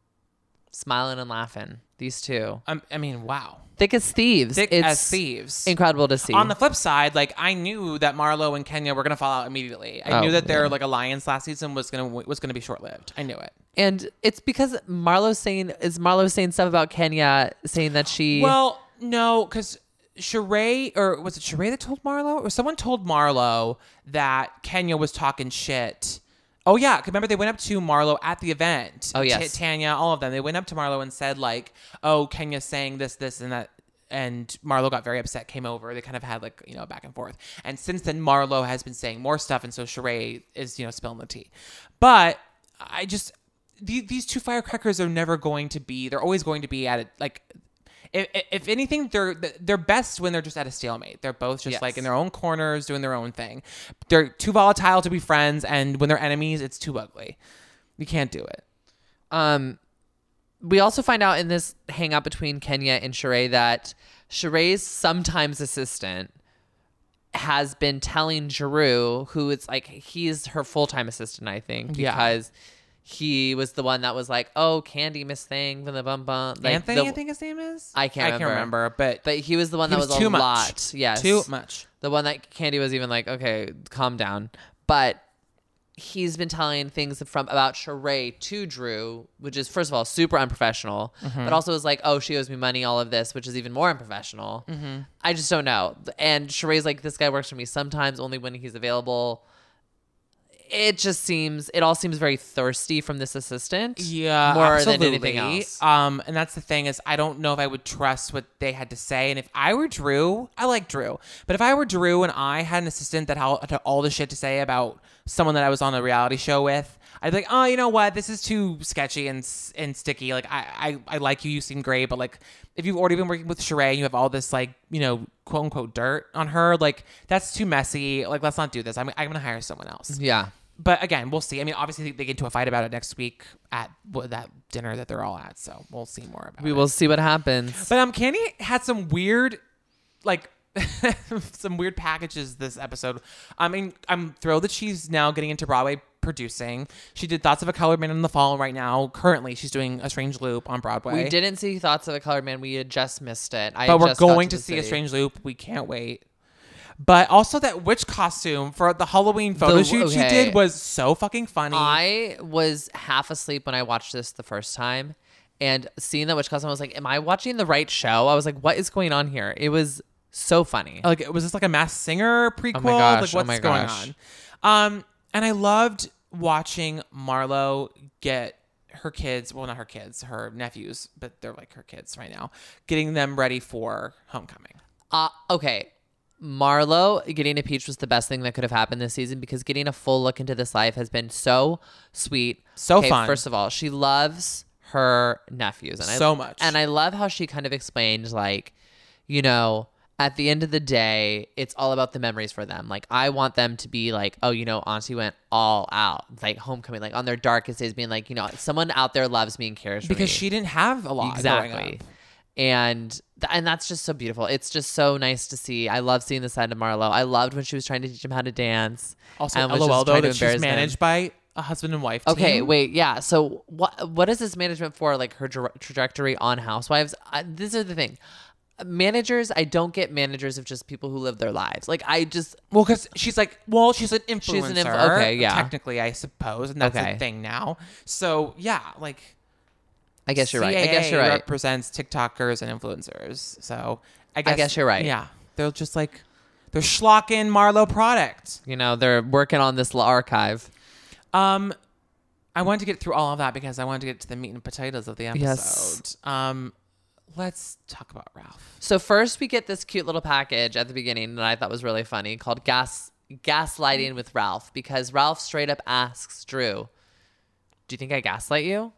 smiling and laughing. These two, Um, I mean, wow. thick as thieves. Thick it's as thieves. Incredible to see. On the flip side, like I knew that Marlo and Kenya were gonna fall out immediately. I Oh, knew that their like alliance last season was gonna was gonna be short lived. I knew it. and it's because Marlo's saying is Marlo saying stuff about Kenya, saying that she. Well, no, because Sheree or was it Sheree that told Marlo or someone told Marlo that Kenya was talking shit. Oh yeah, remember they went up to Marlo at the event. Oh, T- yes. Tanya, all of them. They went up to Marlo and said like, "Oh, Kenya's saying this, this, and that." And Marlo got very upset, came over. They kind of had like you know back and forth. And since then, Marlo has been saying more stuff, and so Sheree is you know spilling the tea. But I just the- these two firecrackers are never going to be. They're always going to be at it like if, if anything, they're they're best when they're just at a stalemate. They're both just Yes. like in their own corners, doing their own thing. They're too volatile to be friends, and when they're enemies, it's too ugly. You can't do it. Um, we also find out in this hangout between Kenya and Sheree that Sheree's sometimes assistant has been telling Drew, who is like he's her full time assistant, I think, Yeah. He was the one that was like, "Oh, Kandi Miss Thing from the bum bum." Like Anthony, the- I think his name is. I can't I can't remember. remember, but But he was the one that was, was, too a much. lot. Yes, too much. the one that Kandi was even like, okay, calm down. But he's been telling things from about Sheree to Drew, which is first of all super unprofessional, Mm-hmm. but also is like, oh, she owes me money, all of this, which is even more unprofessional. Mm-hmm. I just don't know. And Sheree's like, this guy works for me sometimes, only when he's available. It just seems, it all seems very thirsty from this assistant. Yeah, more absolutely. than anything else. Um, and that's the thing is, I don't know if I would trust what they had to say. And if I were Drew, I like Drew, but if I were Drew and I had an assistant that had all the shit to say about someone that I was on a reality show with, I'd be like, oh, you know what, this is too sketchy and and sticky. Like, I, I I like you, you seem great, but like, if you've already been working with Sheree and you have all this like, you know, quote unquote dirt on her, like that's too messy. Like, let's not do this. I'm I'm gonna hire someone else Yeah. But again, we'll see. I mean, obviously they get into a fight about it next week at that dinner that they're all at, so we'll see more about it. We it. will see what happens. But um, Kandi had some weird, like, some weird packages this episode. I mean, I'm thrilled that she's now getting into Broadway producing. She did Thoughts of a Colored Man in the Fall right now. Currently, she's doing A Strange Loop on Broadway. we didn't see Thoughts of a Colored Man. We had just missed it. I but we're just going to, see A. Strange Loop. We can't wait. But also that witch costume for the Halloween photo The- shoot she okay. did was so fucking funny. I was half asleep when I watched this the first time, and seeing that witch costume, I was like, "Am I watching the right show?" I was like, "What is going on here?" It was so funny. like was this like a Masked Singer prequel gosh, like oh what's my going gosh. on um and i loved watching marlo get her kids well not her kids her nephews but they're like her kids right now getting them ready for homecoming Uh, okay. Marlo getting a peach was the best thing that could have happened this season because getting a full look into this life has been so sweet, So Okay, fun. First of all, she loves her nephews, and I, So much. and I love how she kind of explained, like, you know, at the end of the day, it's all about the memories for them. Like, I want them to be like, oh, you know, Auntie went all out, like homecoming, like on their darkest days, being like, you know, someone out there loves me and cares for me because she didn't have a lot exactly and and that's just so beautiful it's just so nice to see i love seeing the side of marlo i loved when she was trying to teach him how to dance also and lol though that she's embarrass him. managed by a husband and wife okay team. wait yeah so what what is this management for like her tra- trajectory on housewives I, this is the thing managers i don't get managers of just people who live their lives like i just Well, because she's like, well, she's an influencer. She's an inf- okay, yeah. Technically, I suppose, and that's Okay. a thing now. So yeah, like i guess you're right i guess you're right Represents TikTokers and influencers. So I guess, guess you're right. Yeah, they're just like they're schlocking Marlo product. you know they're working on this archive Um, I wanted to get through all of that because I wanted to get to the meat and potatoes of the episode. Yes. Um, let's talk about Ralph. So first we get this cute little package at the beginning that I thought was really funny called gas gaslighting with Ralph because Ralph straight up asks Drew, "Do you think I gaslight you?"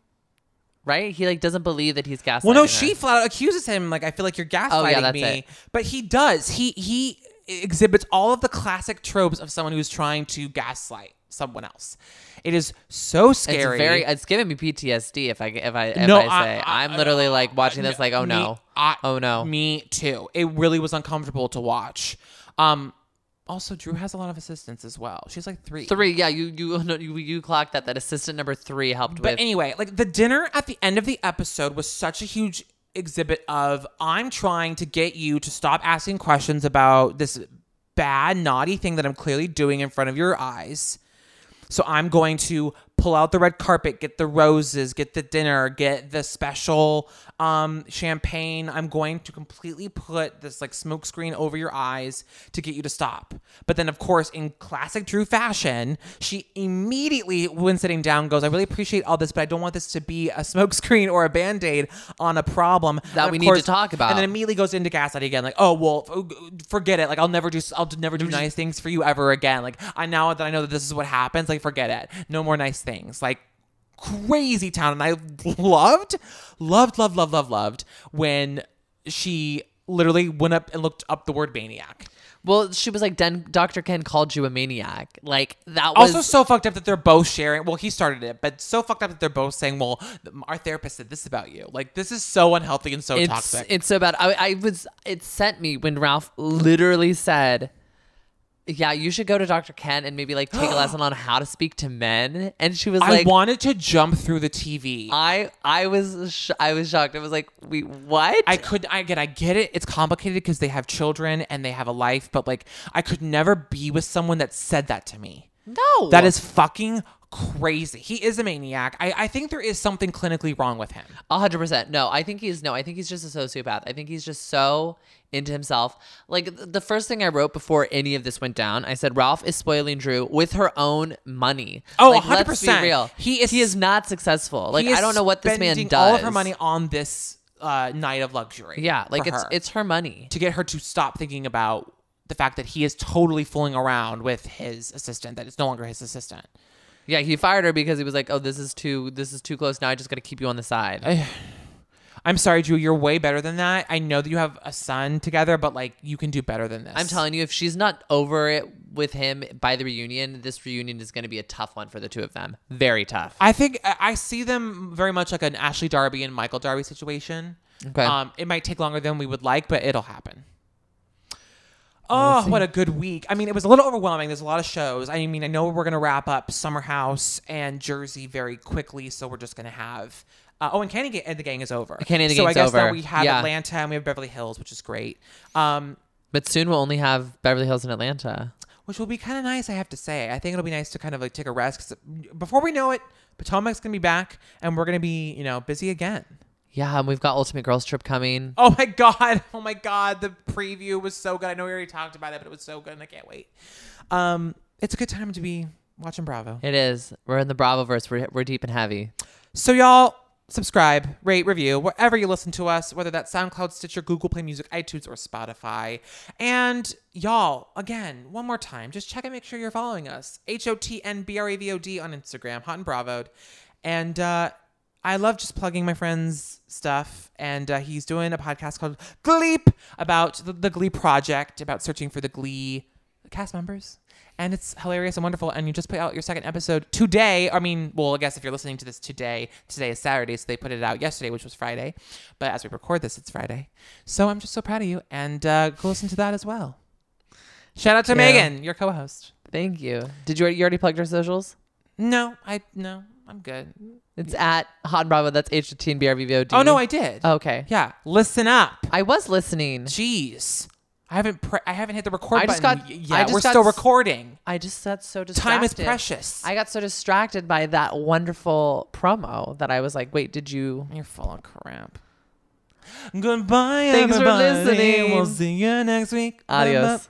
Right? He like doesn't believe that he's gaslighting. Well, no, her. she flat out accuses him. Like I feel like you're gaslighting Oh, yeah, me, it. but he does. He he exhibits all of the classic tropes of someone who's trying to gaslight someone else. It is so It's scary. very. It's giving me PTSD. If I if I if No, I I- say I- I, am literally like watching this like oh Me- no I- oh no Me too. It really was uncomfortable to watch. Um, also, Drew has a lot of assistants as well. She's like three. three yeah you you no, you you clocked that that assistant number three helped with. But with anyway, like the dinner at the end of the episode was such a huge exhibit of I'm trying to get you to stop asking questions about this bad, naughty thing that I'm clearly doing in front of your eyes. So I'm going to pull out the red carpet, get the roses, get the dinner, get the special um, champagne. I'm going to completely put this like smoke screen over your eyes to get you to stop. But then, of course, in classic Drew fashion, she immediately, when sitting down, goes, "I really appreciate all this, but I don't want this to be a smoke screen or a band aid on a problem That we need to talk about." And then immediately goes into gaslighting again, like, "Oh well, forget it. Like, I'll never do, I'll never do nice things for you ever again. Like, I now that I know that this is what happens, like, forget it. No more nice things. Like, crazy town. And I loved, loved, loved, loved, loved, loved when she literally went up and looked up the word maniac. well she was like Dr. Ken called you a maniac like that was Also, so fucked up that they're both sharing. Well, he started it, but so fucked up that they're both saying, "Well, our therapist said this about you." Like, this is so unhealthy and so it's toxic. it's so bad I I was it sent me when Ralph literally said. Yeah, you should go to Dr. Ken and maybe like take a lesson on how to speak to men. And she was like I like, wanted to jump through the TV. I I was sh- I was shocked. I was like, wait, what? I could I get I get it. It's complicated because they have children and they have a life, but like I could never be with someone that said that to me. no, That is fucking crazy. He is a maniac. I, I think there is something clinically wrong with him. A hundred percent. No, I think he's no. I think he's just a sociopath. I think he's just so into himself. Like the first thing I wrote before any of this went down, I said Ralph is spoiling Drew with her own money. Oh, like, 100%. Let's be real. He is- he is not successful. Like I don't know what this man does. All of her money on this uh, night of luxury. Yeah, like it's her. it's her money. to get her to stop thinking about the fact that he is totally fooling around with his assistant. That it's no longer his assistant. Yeah, he fired her because he was like, "Oh, this is too this is too close. Now I just got to keep you on the side." I'm sorry, Drew. You're way better than that. I know that you have a son together, but like you can do better than this. I'm telling you, if she's not over it with him by the reunion, this reunion is going to be a tough one for the two of them. Very tough. I think I see them very much like an Ashley Darby and Michael Darby situation. Okay. Um, it might take longer than we would like, but it'll happen. Oh, what a good week. I mean, it was a little overwhelming. There's a lot of shows. I mean, I know we're going to wrap up Summer House and Jersey very quickly, so we're just going to have. Uh, oh, and Kandi and the Gang is over. Kandi and the so I guess now we have Yeah. Atlanta and we have Beverly Hills, which is great. Um, But soon we'll only have Beverly Hills and Atlanta. which will be kind of nice, I have to say. I think it'll be nice to kind of like take a rest because before we know it, Potomac's gonna be back and we're gonna be, you know, busy again. Yeah, and we've got Ultimate Girls Trip coming. Oh my god! Oh my god! The preview was so good. I know we already talked about it, but it was so good, and I can't wait. Um, it's a good time to be watching Bravo. It is. We're in the Bravoverse. We're, we're deep and heavy. So y'all subscribe, rate, review wherever you listen to us, whether that's SoundCloud, Stitcher, Google Play Music, iTunes, or Spotify. And y'all, again, one more time, just check and make sure you're following us. H O T N B R A V O D on Instagram, Hot and Bravoed. And uh, I love just plugging my friend's stuff. And uh, he's doing a podcast called Gleep about the, the Glee project, about searching for the Glee cast members. And it's hilarious and wonderful. And you just put out your second episode today. I mean, well, I guess if you're listening to this today, today is Saturday, so they put it out yesterday, which was Friday. But as we record this, it's Friday. So I'm just so proud of you. And uh, go listen to that as well. Shout out to Yeah. Megan, your co-host. Thank you. Did you already, you already plugged our socials? No, I no, I'm good. It's at Hot and Bravo. That's H T N B R V V O D. Oh no, I did. Okay. Yeah, listen up. I was listening. Jeez, I haven't pre- I haven't hit the record I just button got- I yet. just We're got still s- recording. I just got so distracted. Time is precious. I got so distracted by that wonderful promo that I was like, wait, did you? You're full of crap. Goodbye, everybody. Thanks for everybody. listening. We'll see you next week. Adios.